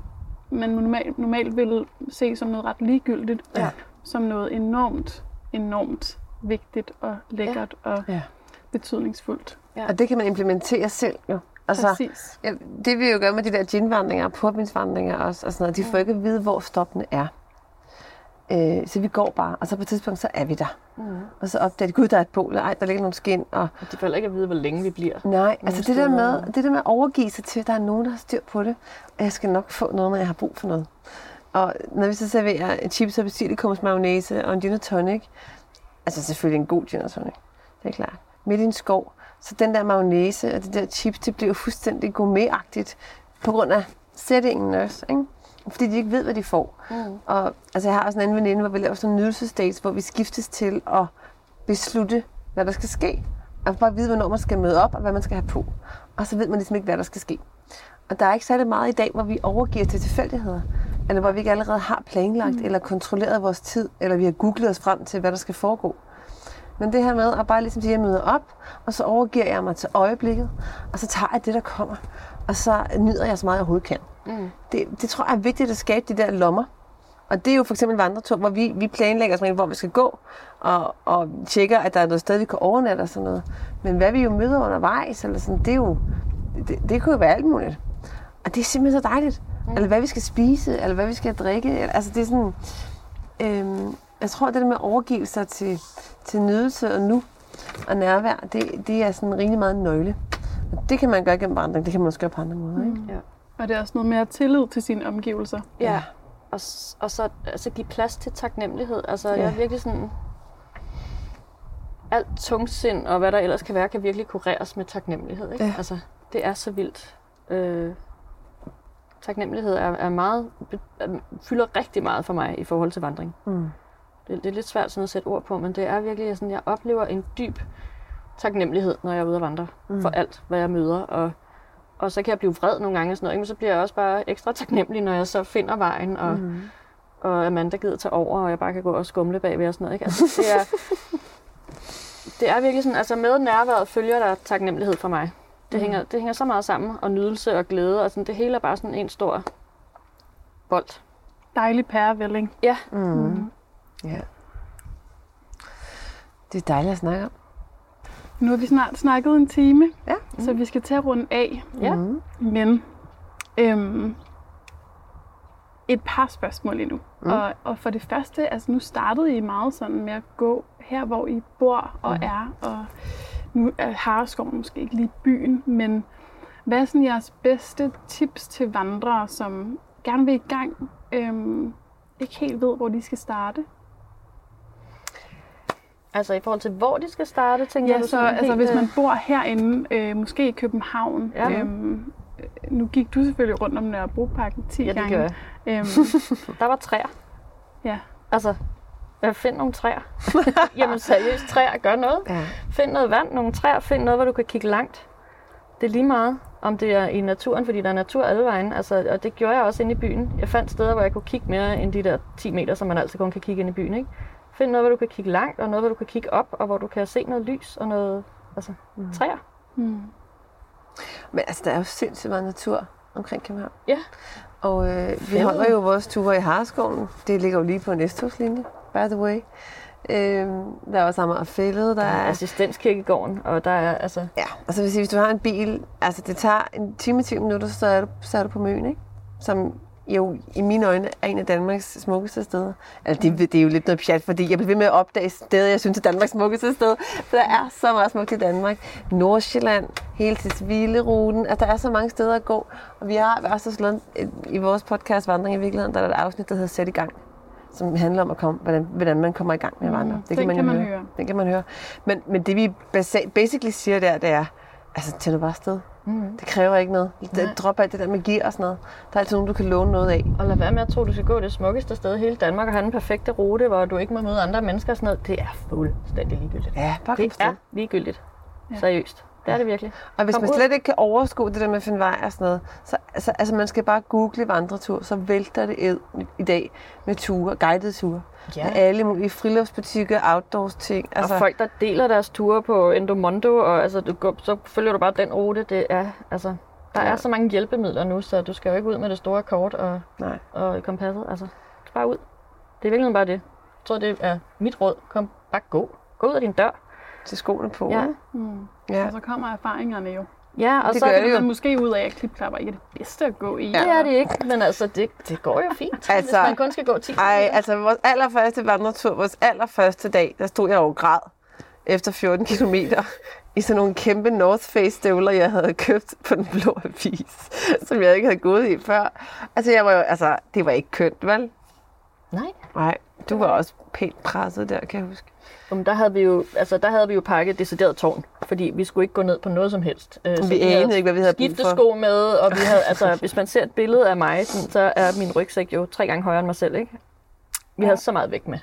man normalt, normalt ville se som noget ret ligegyldigt, Ja. som noget enormt, enormt vigtigt og lækkert ja. og Ja. betydningsfuldt. Og det kan man implementere selv jo. Altså, Præcis. ja, det vi jo gør med de der ginvandringer, portvinsvandringer også, og sådan noget, de får ikke at vide, hvor stoppene er. Øh, så vi går bare, og så på et tidspunkt, så er vi der. Mm. Og så opdager de, gud, der er et bål, ej, der ligger nogle skin, og Og de får heller ikke at vide, hvor længe vi bliver. Nej, altså det der, med, det der med at overgive sig til, at der er nogen, der har styr på det, og jeg skal nok få noget, når jeg har brug for noget. Og når vi så serverer chips og basilikum's mayonnaise og en gin og tonic, altså selvfølgelig en god gin og tonic, det er klart, midt i en skov, så den der mayonnaise og det der chips, det bliver jo fuldstændig gourmetagtigt på grund af sætningen også, ikke? Fordi de ikke ved, hvad de får. Mm. Og altså, jeg har også en anden veninde, hvor vi laver sådan en nydelsesdates, hvor vi skiftes til at beslutte, hvad der skal ske. Og bare vide, hvornår man skal møde op, og hvad man skal have på. Og så ved man ligesom ikke, hvad der skal ske. Og der er ikke særlig meget i dag, hvor vi overgiver til tilfældigheder. Eller hvor vi ikke allerede har planlagt, mm. eller kontrolleret vores tid, eller vi har googlet os frem til, hvad der skal foregå. Men det her med at bare ligesom sige, at jeg møder op, og så overgiver jeg mig til øjeblikket, og så tager jeg det, der kommer. Og så nyder jeg så meget, jeg overhovedet kan. Mm. Det, det tror jeg er vigtigt at skabe de der lommer. Og det er jo for eksempel vandretur, hvor vi, vi planlægger, sådan, hvor vi skal gå, og, og tjekker, at der er noget sted, vi kan overnatte og sådan noget. Men hvad vi jo møder undervejs, eller sådan, det, er jo, det, det kunne jo være alt muligt. Og det er simpelthen så dejligt. Mm. Eller hvad vi skal spise, eller hvad vi skal drikke. Eller, altså det er sådan, øhm, jeg tror, det der med at overgive sig til, til nydelse og nu og nærvær, det, det er sådan rimelig meget en nøgle. Og det kan man gøre gennem vandring, det kan man også gøre på andre måder. Ikke? Ja. Og det er også noget mere tillid til sine omgivelser. Ja. Og, s- og så altså, give plads til taknemmelighed. Altså, ja. Ja. jeg er virkelig sådan... Alt tungsind og hvad der ellers kan være, kan virkelig kureres med taknemmelighed. Ikke? Ja. Altså, det er så vildt. Øh, taknemmelighed er, er meget, be- er- fylder rigtig meget for mig i forhold til vandring. Mm. Det, det er lidt svært sådan at sætte ord på, men det er virkelig sådan, jeg oplever en dyb taknemmelighed, når jeg er ude at vandre, mm. for alt, hvad jeg møder. Og, og så kan jeg blive vred nogle gange, og sådan noget, ikke? men så bliver jeg også bare ekstra taknemmelig, når jeg så finder vejen, og, mm. og Amanda gider tage over, og jeg bare kan gå og skumle bagved og sådan noget. Ikke? Altså, det, er, det er virkelig sådan, altså med nærværet følger der taknemmelighed for mig. Det, hænger, det hænger så meget sammen, og nydelse og glæde, og sådan, det hele er bare sådan en stor bold. Dejlig pærevælling. Ja, Mm. Ja. Det er dejligt at snakke om. Nu har vi snart snakket en time, Ja. så vi skal til at runde af. Ja. Mm. Men øhm, et par spørgsmål endnu. Mm. Og, og for det første, altså nu startede I meget sådan med at gå her, hvor I bor og mm. er, og nu er Hareskov måske ikke lige byen, men hvad er sådan jeres bedste tips til vandrere, som gerne vil i gang, øhm, ikke helt ved, hvor de skal starte? Altså i forhold til, hvor de skal starte, tænker Ja, du så altså, helt, hvis øh, man bor herinde, øh, måske i København, Ja. øhm, øh, nu gik du selvfølgelig rundt om Nørrebroparken 10 Ja, det gange. gør jeg. Øhm, Der var træer. ja. Altså, øh, find nogle træer. Jamen seriøst, træer gør noget. Ja. Find noget vand, nogle træer, find noget, hvor du kan kigge langt. Det er lige meget, om det er i naturen, fordi der er natur alle vejen. Altså, og det gjorde jeg også inde i byen. Jeg fandt steder, hvor jeg kunne kigge mere end de der 10 meter, som man altid kun kan kigge ind i byen. Ikke? Find noget, hvor du kan kigge langt, og noget, hvor du kan kigge op, og hvor du kan se noget lys og noget altså, træer. Mm. Men altså, der er jo sindssygt meget natur omkring København. Ja. Og øh, vi holder jo vores ture i Harskoven. Det ligger jo lige på en S-togslinje, by the way. Øh, der er også Amager Fælled, der Der er assistenskirkegården, og der er altså... Ja, og så vil jeg sige, hvis du har en bil, altså det tager en time, 10 minutter, så er du, så er du på Møn, ikke? Som jo i mine øjne er en af Danmarks smukkeste steder. Altså det, det er jo lidt noget pjat, fordi jeg bliver ved med at opdage steder, jeg synes er Danmarks smukkeste sted. For der er så meget smukt i Danmark. Nordsjælland, hele til Svileruten, altså der er så mange steder at gå. Og vi har også slået i vores podcast Vandring i virkeligheden, der er et afsnit, der hedder Sæt i gang som handler om, at komme, hvordan, hvordan man kommer i gang med at vandre. Mm, det den man, kan man høre. høre. Den kan man høre. Men, men det vi basically siger der, det er, altså nu bare afsted. Mm. Det kræver ikke noget. Nej. Det, drop alt det der magi og sådan noget. Der er altid nogen, du kan låne noget af. Og lad være med at tro, du skal gå det smukkeste sted i hele Danmark og have den perfekte rute, hvor du ikke må møde andre mennesker og sådan noget. Det er fuldstændig ligegyldigt. Ja, bare Det er ligegyldigt. Ja. Seriøst. Det er det virkelig. Og hvis Kom man ud. slet ikke kan overskue det der med at finde vej og sådan noget, så altså, altså man skal bare google vandretur, så vælter det ed i dag med ture, guidede ture. Ja. Med alle mulige friluftsbutikker, outdoors ting. Altså, og folk, der deler deres ture på Endomondo, og altså, du går, så følger du bare den rute. Det er, altså, der Ja. er så mange hjælpemidler nu, så du skal jo ikke ud med det store kort og, Nej. og kompasset. Altså, bare ud. Det er virkelig bare det. Jeg tror, det er mit råd. Kom, bare gå. Gå ud af din dør. til skoene på. Ja. Mm. Ja. Og så kommer erfaringerne jo. Ja, og Det så er det det, måske ud af, at klipklapper ikke er det bedste at gå i. Ja. det er det ikke, men altså, det, det går jo fint, altså, hvis man kun skal gå 10 Ej, kilometer. altså vores allerførste vandretur, vores allerførste dag, der stod jeg over græd efter 14 kilometer i sådan nogle kæmpe North Face støvler, jeg havde købt på den blå avis, som jeg ikke havde gået i før. Altså, jeg var jo, altså, det var ikke kønt, vel? Nej. Nej, du var også pænt presset der, kan jeg huske. Jamen, der havde vi jo, altså, der havde vi jo pakket et decideret tårn, fordi vi skulle ikke gå ned på noget som helst. Øh, Vi anede ikke, hvad vi havde brug for. skiftesko med, og vi havde, altså, hvis man ser et billede af mig, sådan, så er min rygsæk jo tre gange højere end mig selv, ikke? Vi Ja. havde så meget vægt med.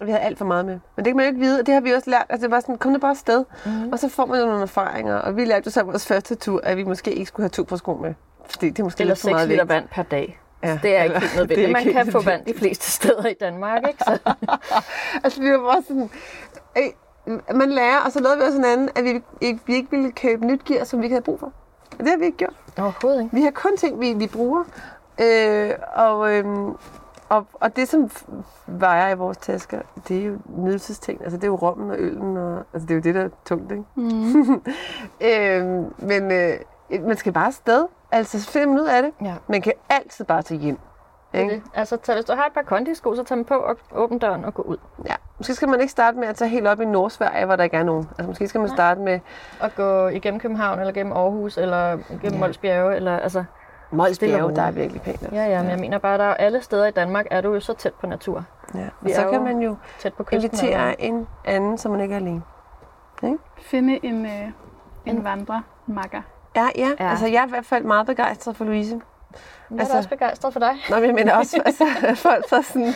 Og Vi havde alt for meget med. Men det kan man jo ikke vide, og det har vi også lært. Altså, det var sådan, kom nu bare afsted. Mm. Og så får man jo nogle erfaringer. Og vi lærte jo så vores første tur, at vi måske ikke skulle have to par sko med. Fordi det er måske Eller lidt for 6 meget liter vægt. vand per dag. Ja. Det er ikke helt Det nødvendigt. Man kan få vand de fleste steder i Danmark, ikke? Så, Altså, vi var bare sådan... Øh, man lærer, og så lavede vi også en anden, at vi ikke, vi ikke ville købe nyt gear, som vi ikke havde brug for. Og det har vi ikke gjort. overhovedet ikke. Vi har kun ting, vi, vi bruger. Øh, og, øhm, og, og det, som vejer i vores tasker, det er jo nydelsesting. Altså, det er jo rommen og øllen, og, altså, det er jo det, der er tungt, ikke? Mm. øhm, men øh, man skal bare afsted. Altså, så finder man ud af det. Ja. Man kan altid bare tage hjem. Ikke? det. Altså, tag, hvis du har et par kondisko, så tag dem på og åbn døren og gå ud. Ja. Måske skal man ikke starte med at tage helt op i Nordsverige, hvor der ikke er nogen. Altså, måske skal man starte med Og gå igennem København, eller gennem Aarhus, eller gennem Ja. ja. Mols Bjerge, eller altså... Mols Stille og Bjerge, der er virkelig pænt. Ja, ja, men jeg mener bare, der er alle steder i Danmark er du jo så tæt på natur. Ja. Og Vi så kan man jo Tæt på kysten. invitere en anden, så man ikke er alene. Finde en, øh, en En- vandremakker. Ja, ja, ja. Altså, jeg er i hvert fald meget begejstret for Louise. Jeg er altså- også begejstret for dig. Nå, men jeg mener også, altså, folk der sådan,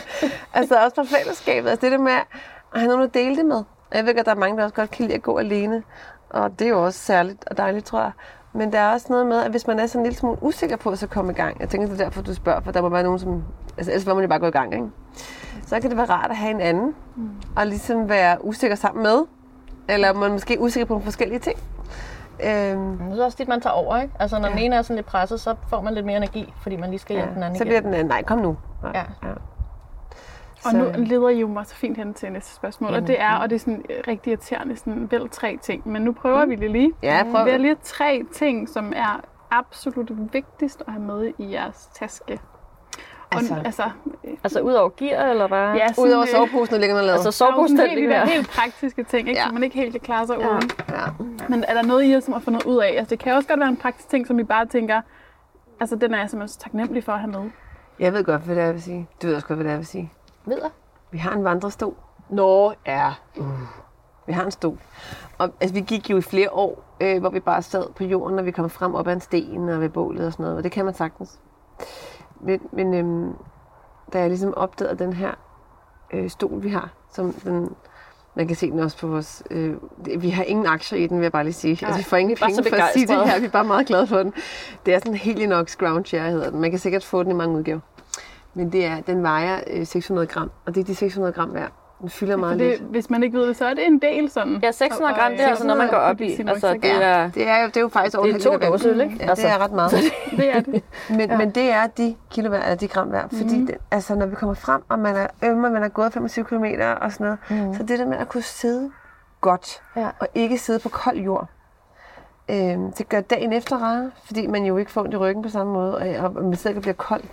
altså også for fællesskabet. Altså det der med at have nogen at dele det med. Jeg ved godt, der er mange, der også godt kan lide at gå alene. Og det er jo også særligt og dejligt, tror jeg. Men der er også noget med, at hvis man er sådan en lille smule usikker på at så komme i gang. Jeg tænker, det er derfor, du spørger, for der må være nogen, som... Altså ellers må man jo bare gå i gang, ikke? Så kan det være rart at have en anden. Mm. Og ligesom være usikker sammen med. Eller man er måske usikker på nogle forskellige ting. Øhm, det er også dit, man tager over, ikke? Altså, når Ja. den ene er sådan lidt presset, så får man lidt mere energi, fordi man lige skal hjælpe den anden så bliver den anden, nej, kom nu. Ja. ja. Og Så- nu leder I jo mig så fint hen til næste spørgsmål, og det er, og det er sådan øh, rigtig irriterende, sådan vel tre ting, men nu prøver vi det lige. Ja, prøv. Vælg lige tre ting, som er absolut vigtigst at have med i jeres taske. Og, Altså- altså, Altså, ud over gear, eller hvad? ja, sådan, Udover øh, soveposen, der ligger noget lavet. Altså, der er soveposen, sådan den helt, de ligger der helt praktiske ting, ikke? Ja. Som man ikke helt kan klare sig Ja. uden. ja. Men er der noget, I har, som har fundet ud af? Altså, det kan også godt være en praktisk ting, som I bare tænker, altså den er jeg simpelthen så taknemmelig for at have med. Jeg ved godt, hvad det er, jeg vil sige. Du ved også godt, hvad det er, jeg vil sige. Ved jeg? Vi har en vandrestol. Nå, ja. Uh. Vi har en stol. Og altså, vi gik jo i flere år, øh, hvor vi bare sad på jorden, når vi kom frem op ad en sten og ved bålet og sådan noget. Og det kan man sagtens. Men, men øhm, da jeg ligesom opdagede den her øh, stol, vi har, som den, man kan se den også på vores... Øh, vi har ingen aktier i den, vil jeg bare lige sige. Altså, Nej, vi får ingen penge for at sige det her. Vi er bare meget glade for den. Det er sådan en Helinox Ground Chair, hedder den. Man kan sikkert få den i mange udgaver. Men det er, den vejer øh, 600 gram, og det er de 600 gram værd. Den fylder meget det, lidt. hvis man ikke ved det, så er det en del sådan. Ja, 600 Og- gram, det er altså noget, man går op i. Altså, det er... Det er jo, det er jo faktisk over Det er en to dåser ikke? Ja, Altså. det er ret meget. Det er det. Men, ja. men det er de kilowatt, eller de gram værd. Fordi Mhm. det, altså, når vi kommer frem, og man er øm, og man har gået 25 km og sådan noget, mm. så det der med at kunne sidde godt, Ja. og ikke sidde på kold jord, øhm, det gør dagen efter rare, fordi man jo ikke får ondt i ryggen på samme måde, og, og man sidder ikke og bliver kold.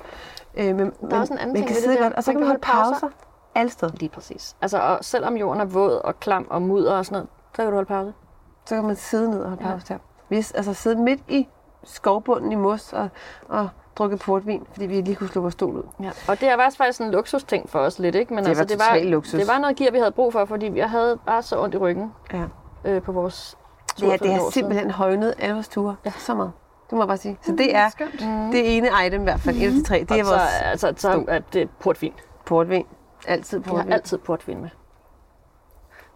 Øh, men, Der er også en anden man ting kan sidde godt, og så Man kan man holde holde pauser alle steder. Lige præcis. Altså, og selvom jorden er våd og klam og mudder og sådan noget, så kan du holde pause. Så kan man sidde ned og holde Ja. pause der. Vi er, altså sidde midt i skovbunden i mos og, og drukke portvin, fordi vi lige kunne slå vores stol ud. Ja. Og det er faktisk faktisk en luksusting for os lidt, ikke? Men Det altså, var det, var, luksus. det var noget gear, vi havde brug for, fordi jeg havde bare så ondt i ryggen Ja. øh, på vores tur Det, har år siden. simpelthen højnet alle vores ture. Ja. Så meget. Det må jeg bare sige. Så det er Skønt. det ene item i hvert fald. Mm. Et af de tre. Det er Og så, vores altså, så er det portvin. portvin. Altid Jeg har portvin. altid portvin med.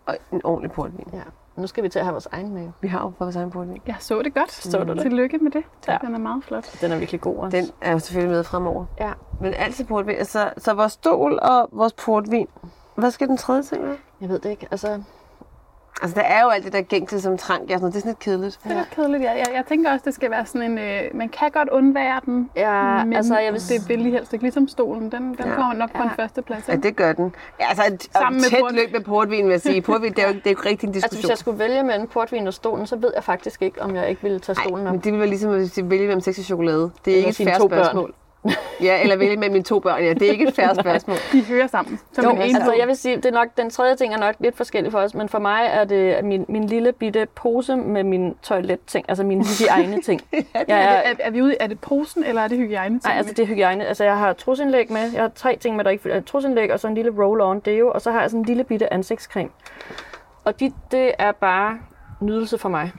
Og en ordentlig portvin. Ja. Nu skal vi til at have vores egen med. Vi har jo vores egen portvin. Jeg så det godt. Så du det? Tillykke med det. Ja. Den er meget flot. Den er virkelig god også. Den er jo selvfølgelig med fremover. Ja. Men altid portvin. Altså, så vores stol og vores portvin. Hvad skal den tredje ting være? Jeg ved det ikke. Altså, Altså, der er jo alt det der gængse som trank. og sådan. Det er sådan lidt kedeligt. Det er lidt kedeligt, ja. Jeg, jeg tænker også, det skal være sådan en... Øh, man kan godt undvære den, ja, men altså, jeg vil det vil lige helst ikke. Ligesom stolen, den, den Ja. kommer nok på en Ja. første plads. Ja, det gør den. Ja, altså, et, Sammen med tæt port- løb med portvin, vil jeg sige. Portvin, det er jo, det er jo ikke rigtig en Altså, hvis diskussion. jeg skulle vælge mellem portvin og stolen, så ved jeg faktisk ikke, om jeg ikke ville tage stolen Nej, op. men det vil være ligesom at vælge mellem sex og chokolade. Det er Eller ikke et færre to børn. Ja, eller vælge mellem mine to børn. Ja, det er ikke et færre spørgsmål. De hører sammen. Som Jo, en altså jeg vil sige, det er nok, den tredje ting er nok lidt forskellig for os, men for mig er det min, min lille bitte pose med min toiletting, altså mine hygiejne-ting. jeg er, er, det, er, er, vi ude er det posen, eller er det hygiejne? nej, altså det er hygiejne. Altså jeg har trusindlæg med, jeg har tre ting med, der ikke fylder. Trusindlæg og så en lille roll-on deo, og så har jeg sådan en lille bitte ansigtscreme. Og de, det er bare nydelse for mig.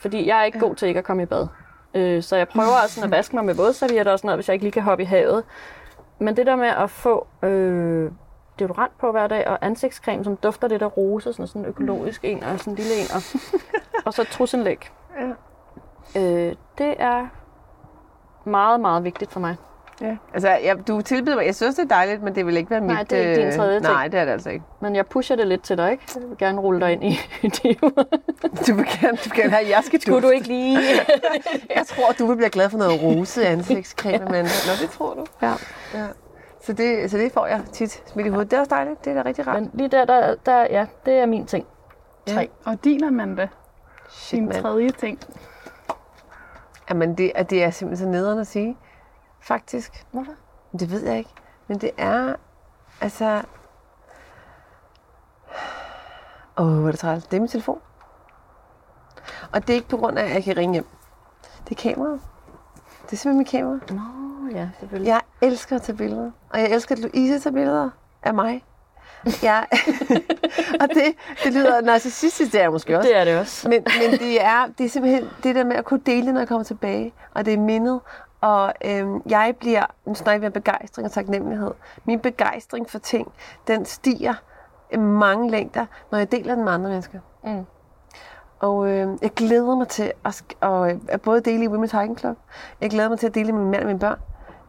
Fordi jeg er ikke god til ikke at komme i bad. Øh, så jeg prøver også sådan at vaske mig med vådservietter og sådan noget, hvis jeg ikke lige kan hoppe i havet. Men det der med at få øh, deodorant på hver dag, og ansigtscreme, som dufter lidt af rose, sådan, sådan en økologisk en, og sådan en lille en, og, og så trusindlæg. Ja. Øh, det er meget, meget vigtigt for mig. Ja. Altså, jeg, du tilbyder mig, jeg synes, det er dejligt, men det vil ikke være mit... Nej, det er ikke din øh, tredje ting. Nej, det er det altså ikke. Men jeg pusher det lidt til dig, ikke? Jeg vil gerne rulle dig ind i det. Du vil gerne, du vil gerne have, jeg skal Skulle du ikke lige... Jeg tror, du vil blive glad for noget rose ansigtscreme, men... Nå, det tror du. ja. Ja. Så det, så det får jeg tit smidt i hovedet. Det er også dejligt. Det er da rigtig rart. Men lige der, der, der, ja, det er min ting. Tre. Og din, Amanda, Shit, din mand. tredje ting. Jamen, det, er- det er simpelthen så nederen at sige. Faktisk. Hvorfor? Det ved jeg ikke. Men det er... Altså... Åh, oh, hvor er det træls. Det er min telefon. Og det er ikke på grund af, at jeg kan ringe hjem. Det er kameraet. Det er simpelthen mit kamera. Nå, ja, selvfølgelig. Jeg elsker at tage billeder. Og jeg elsker, at Louise tager billeder af mig. Jeg, og det, det lyder narcissistisk, det er måske også. Det er det også. Men, men det, er, det er simpelthen det der med at kunne dele, når jeg kommer tilbage. Og det er mindet. Og øhm, jeg bliver, nu snakker vi om begejstring og taknemmelighed. Min begejstring for ting, den stiger mange længder, når jeg deler den med andre mennesker. Mm. Og øh, jeg glæder mig til at, at, øh, at både dele i Women's Hiking Club. Jeg glæder mig til at dele med min mand og mine børn.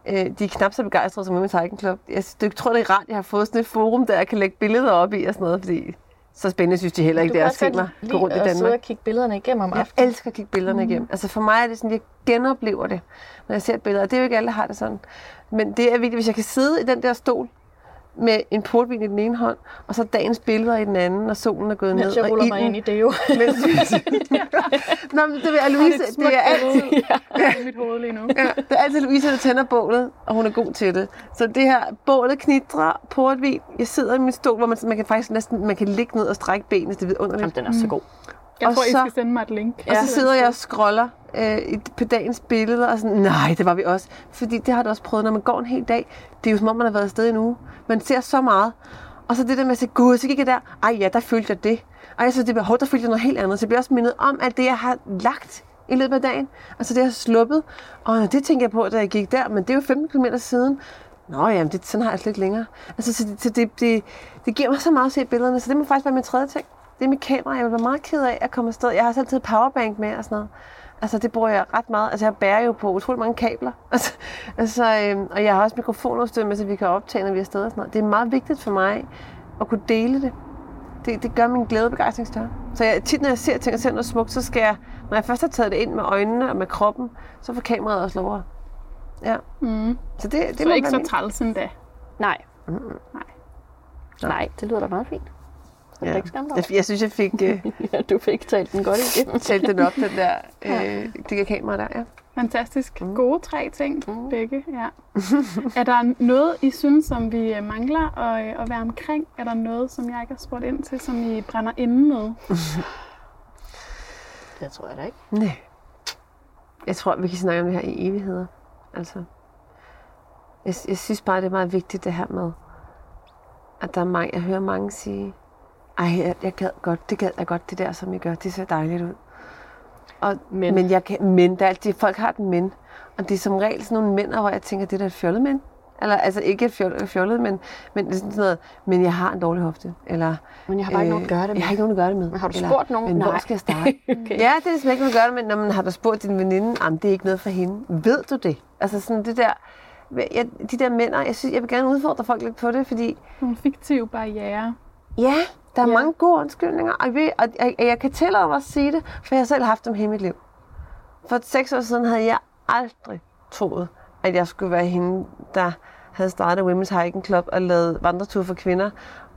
Øh, de er knap så begejstrede som Women's Hiking Club. Jeg jeg tror, det er rart, at jeg har fået sådan et forum, der jeg kan lægge billeder op i og sådan noget, fordi så spændende synes de heller ikke, det er at se mig gå rundt i at sidde Danmark. og kigge billederne igennem om Jeg aftenen. elsker at kigge billederne mm. igennem. Altså for mig er det sådan, jeg genoplever det, når jeg ser billeder. Det er jo ikke alle, der har det sådan. Men det er vigtigt, hvis jeg kan sidde i den der stol med en portvin i den ene hånd, og så dagens billeder i den anden, og solen er gået Mens ned. jeg og ruller mig ilden- ind i det jo. Mens Nå, men det er Louise, et det smukt er altid, billede i mit hoved lige nu. ja, det er altid Louise, der tænder bålet, og hun er god til det. Så det her, bålet knitrer, portvin, jeg sidder i min stol, hvor man, man kan faktisk næsten, man kan ligge ned og strække benene, det er Jamen, vidunderligt. den er så god. Jeg Og tror, I så- skal sende mig et link. Og så sidder jeg og scroller øh, i- på dagens billeder, og sådan, nej, det var vi også. Fordi det har du også prøvet, når man går en hel dag. Det er jo som om, man har været afsted en uge. Man ser så meget. Og så det der med at sige, gud, så gik jeg der. Ej ja, der følte jeg det. Ej, så det behov, der følte jeg noget helt andet. Så jeg bliver også mindet om alt det, jeg har lagt i løbet af dagen. Altså det, jeg har sluppet. Og det tænker jeg på, da jeg gik der. Men det er jo 15 km siden. Nå ja, det, sådan har jeg slet ikke længere. Altså, så det, så det, det, det giver mig så meget at se billederne. Så det må faktisk være min tredje ting. Det er mit kamera. Jeg vil være meget ked af at komme afsted. Jeg har også altid powerbank med og sådan noget. Altså, det bruger jeg ret meget. Altså, jeg bærer jo på utrolig mange kabler. Altså, altså øhm, og jeg har også mikrofonudstyr med, så vi kan optage, når vi er afsted og sådan noget. Det er meget vigtigt for mig, at kunne dele det. Det, det gør min glæde og begejstring større. Så jeg, tit, når jeg ser ting og ser noget smukt, så skal jeg, når jeg først har taget det ind med øjnene og med kroppen, så får kameraet også lov. Ja. Mm. Så det, det Så må ikke så træls endda. Nej. Nej. Nej, det lyder da meget fint. Ja. Ja. Ikke skamme dig Jeg, jeg synes, jeg fik uh, ja, du fik talt den godt igen. talt den op, den der, øh, det der kamera der, ja. Fantastisk. Mm. Gode tre ting, mm. begge. Ja. er der noget, I synes, som vi øh, mangler at, øh, at være omkring? Er der noget, som jeg ikke har spurgt ind til, som I brænder inde med? Det tror jeg da ikke. Nej. Jeg tror, vi kan snakke om det her i evigheder. Altså, jeg, jeg synes bare, det er meget vigtigt det her med, at der er mange, jeg hører mange sige, ej, jeg, jeg gad godt, det gad jeg godt, det der, som I gør, det ser dejligt ud. Og, Men. men. jeg kan, men, der er altid, folk har et men, og det er som regel sådan nogle mænd, hvor jeg tænker, det er da et fjollet mænd. Eller altså ikke et fjollet, fjollet men, men det er sådan noget, men jeg har en dårlig hofte. Eller, Men jeg har bare ikke nogen at gøre det med. Jeg har ikke nogen at gøre det med. Men har du Eller, spurgt nogen? Men hvor Nej. skal jeg starte? Okay. Ja, det er simpelthen ikke noget at gøre det, men når man har du spurgt din veninde, jamen det er ikke noget for hende. Ved du det? Altså sådan det der, jeg, de der mænd, jeg, synes, jeg vil gerne udfordre folk lidt på det, fordi Nogle fiktive barriere. Ja, der er Ja. mange gode undskyldninger, og jeg, ved, og jeg, jeg kan tillade mig at sige det, for jeg har selv haft dem hele mit liv. For seks år siden havde jeg aldrig troet, at jeg skulle være hende, der havde startet Women's Hiking Club og lavet vandretur for kvinder.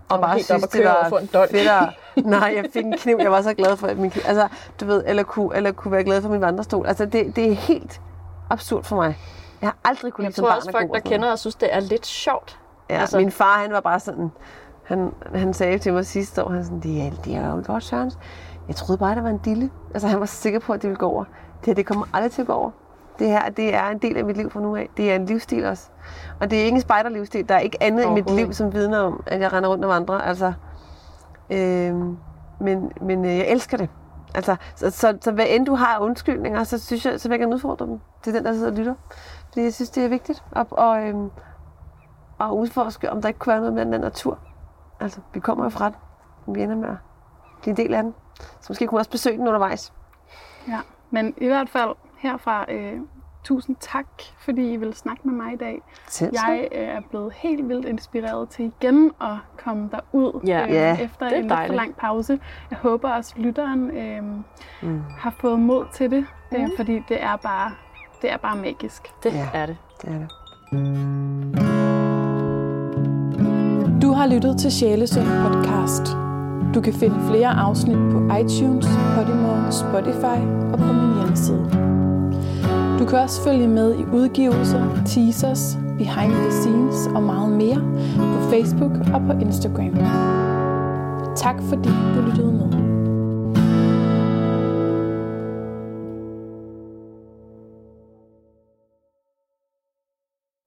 Og Og bare synes, og det var fedt Nej, jeg fik en kniv. Jeg var så glad for, at min kniv, altså, du ved, eller kunne, eller kunne være glad for min vandrestol. Altså, det, det er helt absurd for mig. Jeg har aldrig kunne Jeg lide som tror også, folk, og der kender os, synes, det er lidt sjovt. Ja, altså, min far, han var bare sådan, han, han sagde til mig sidste år, han sådan, det er, det er jo godt, Søren. Jeg troede bare, det var en dille. Altså, han var sikker på, at det ville gå over. Det her, det kommer aldrig til at gå over. Det her, det er en del af mit liv fra nu af. Det er en livsstil også. Og det er ikke en spejderlivsstil. Der er ikke andet i mit liv, som vidner om, at jeg render rundt og vandrer. Altså, øhm, men, men øh, jeg elsker det. Altså, så, så, så hvad end du har undskyldninger, så synes jeg, så vil jeg gerne udfordre dem. Det er den, der sidder og lytter. Fordi jeg synes, det er vigtigt. Og, og, øhm, og udforske, om der ikke kunne være noget med den natur. Altså, vi kommer jo fra den. Vi ender med at blive en del af den. Så måske kunne vi også besøge den undervejs. Ja. Men i hvert fald herfra, øh, tusind tak, fordi I vil snakke med mig i dag. Selv Jeg øh, er blevet helt vildt inspireret til igen at komme derud Ja. øh, Ja, efter er en lidt for lang pause. Jeg håber også, at lytteren øh, Mm. har fået mod til det, øh, fordi det er bare, det er bare magisk. Det Ja. er det. Det er det. Du har lyttet til Sjælesund podcast. Du kan finde flere afsnit på iTunes, Podimo, Spotify og på min hjemmeside. Du kan også følge med i udgivelser, teasers, behind the scenes og meget mere på Facebook og på Instagram. Tak fordi du lyttede med.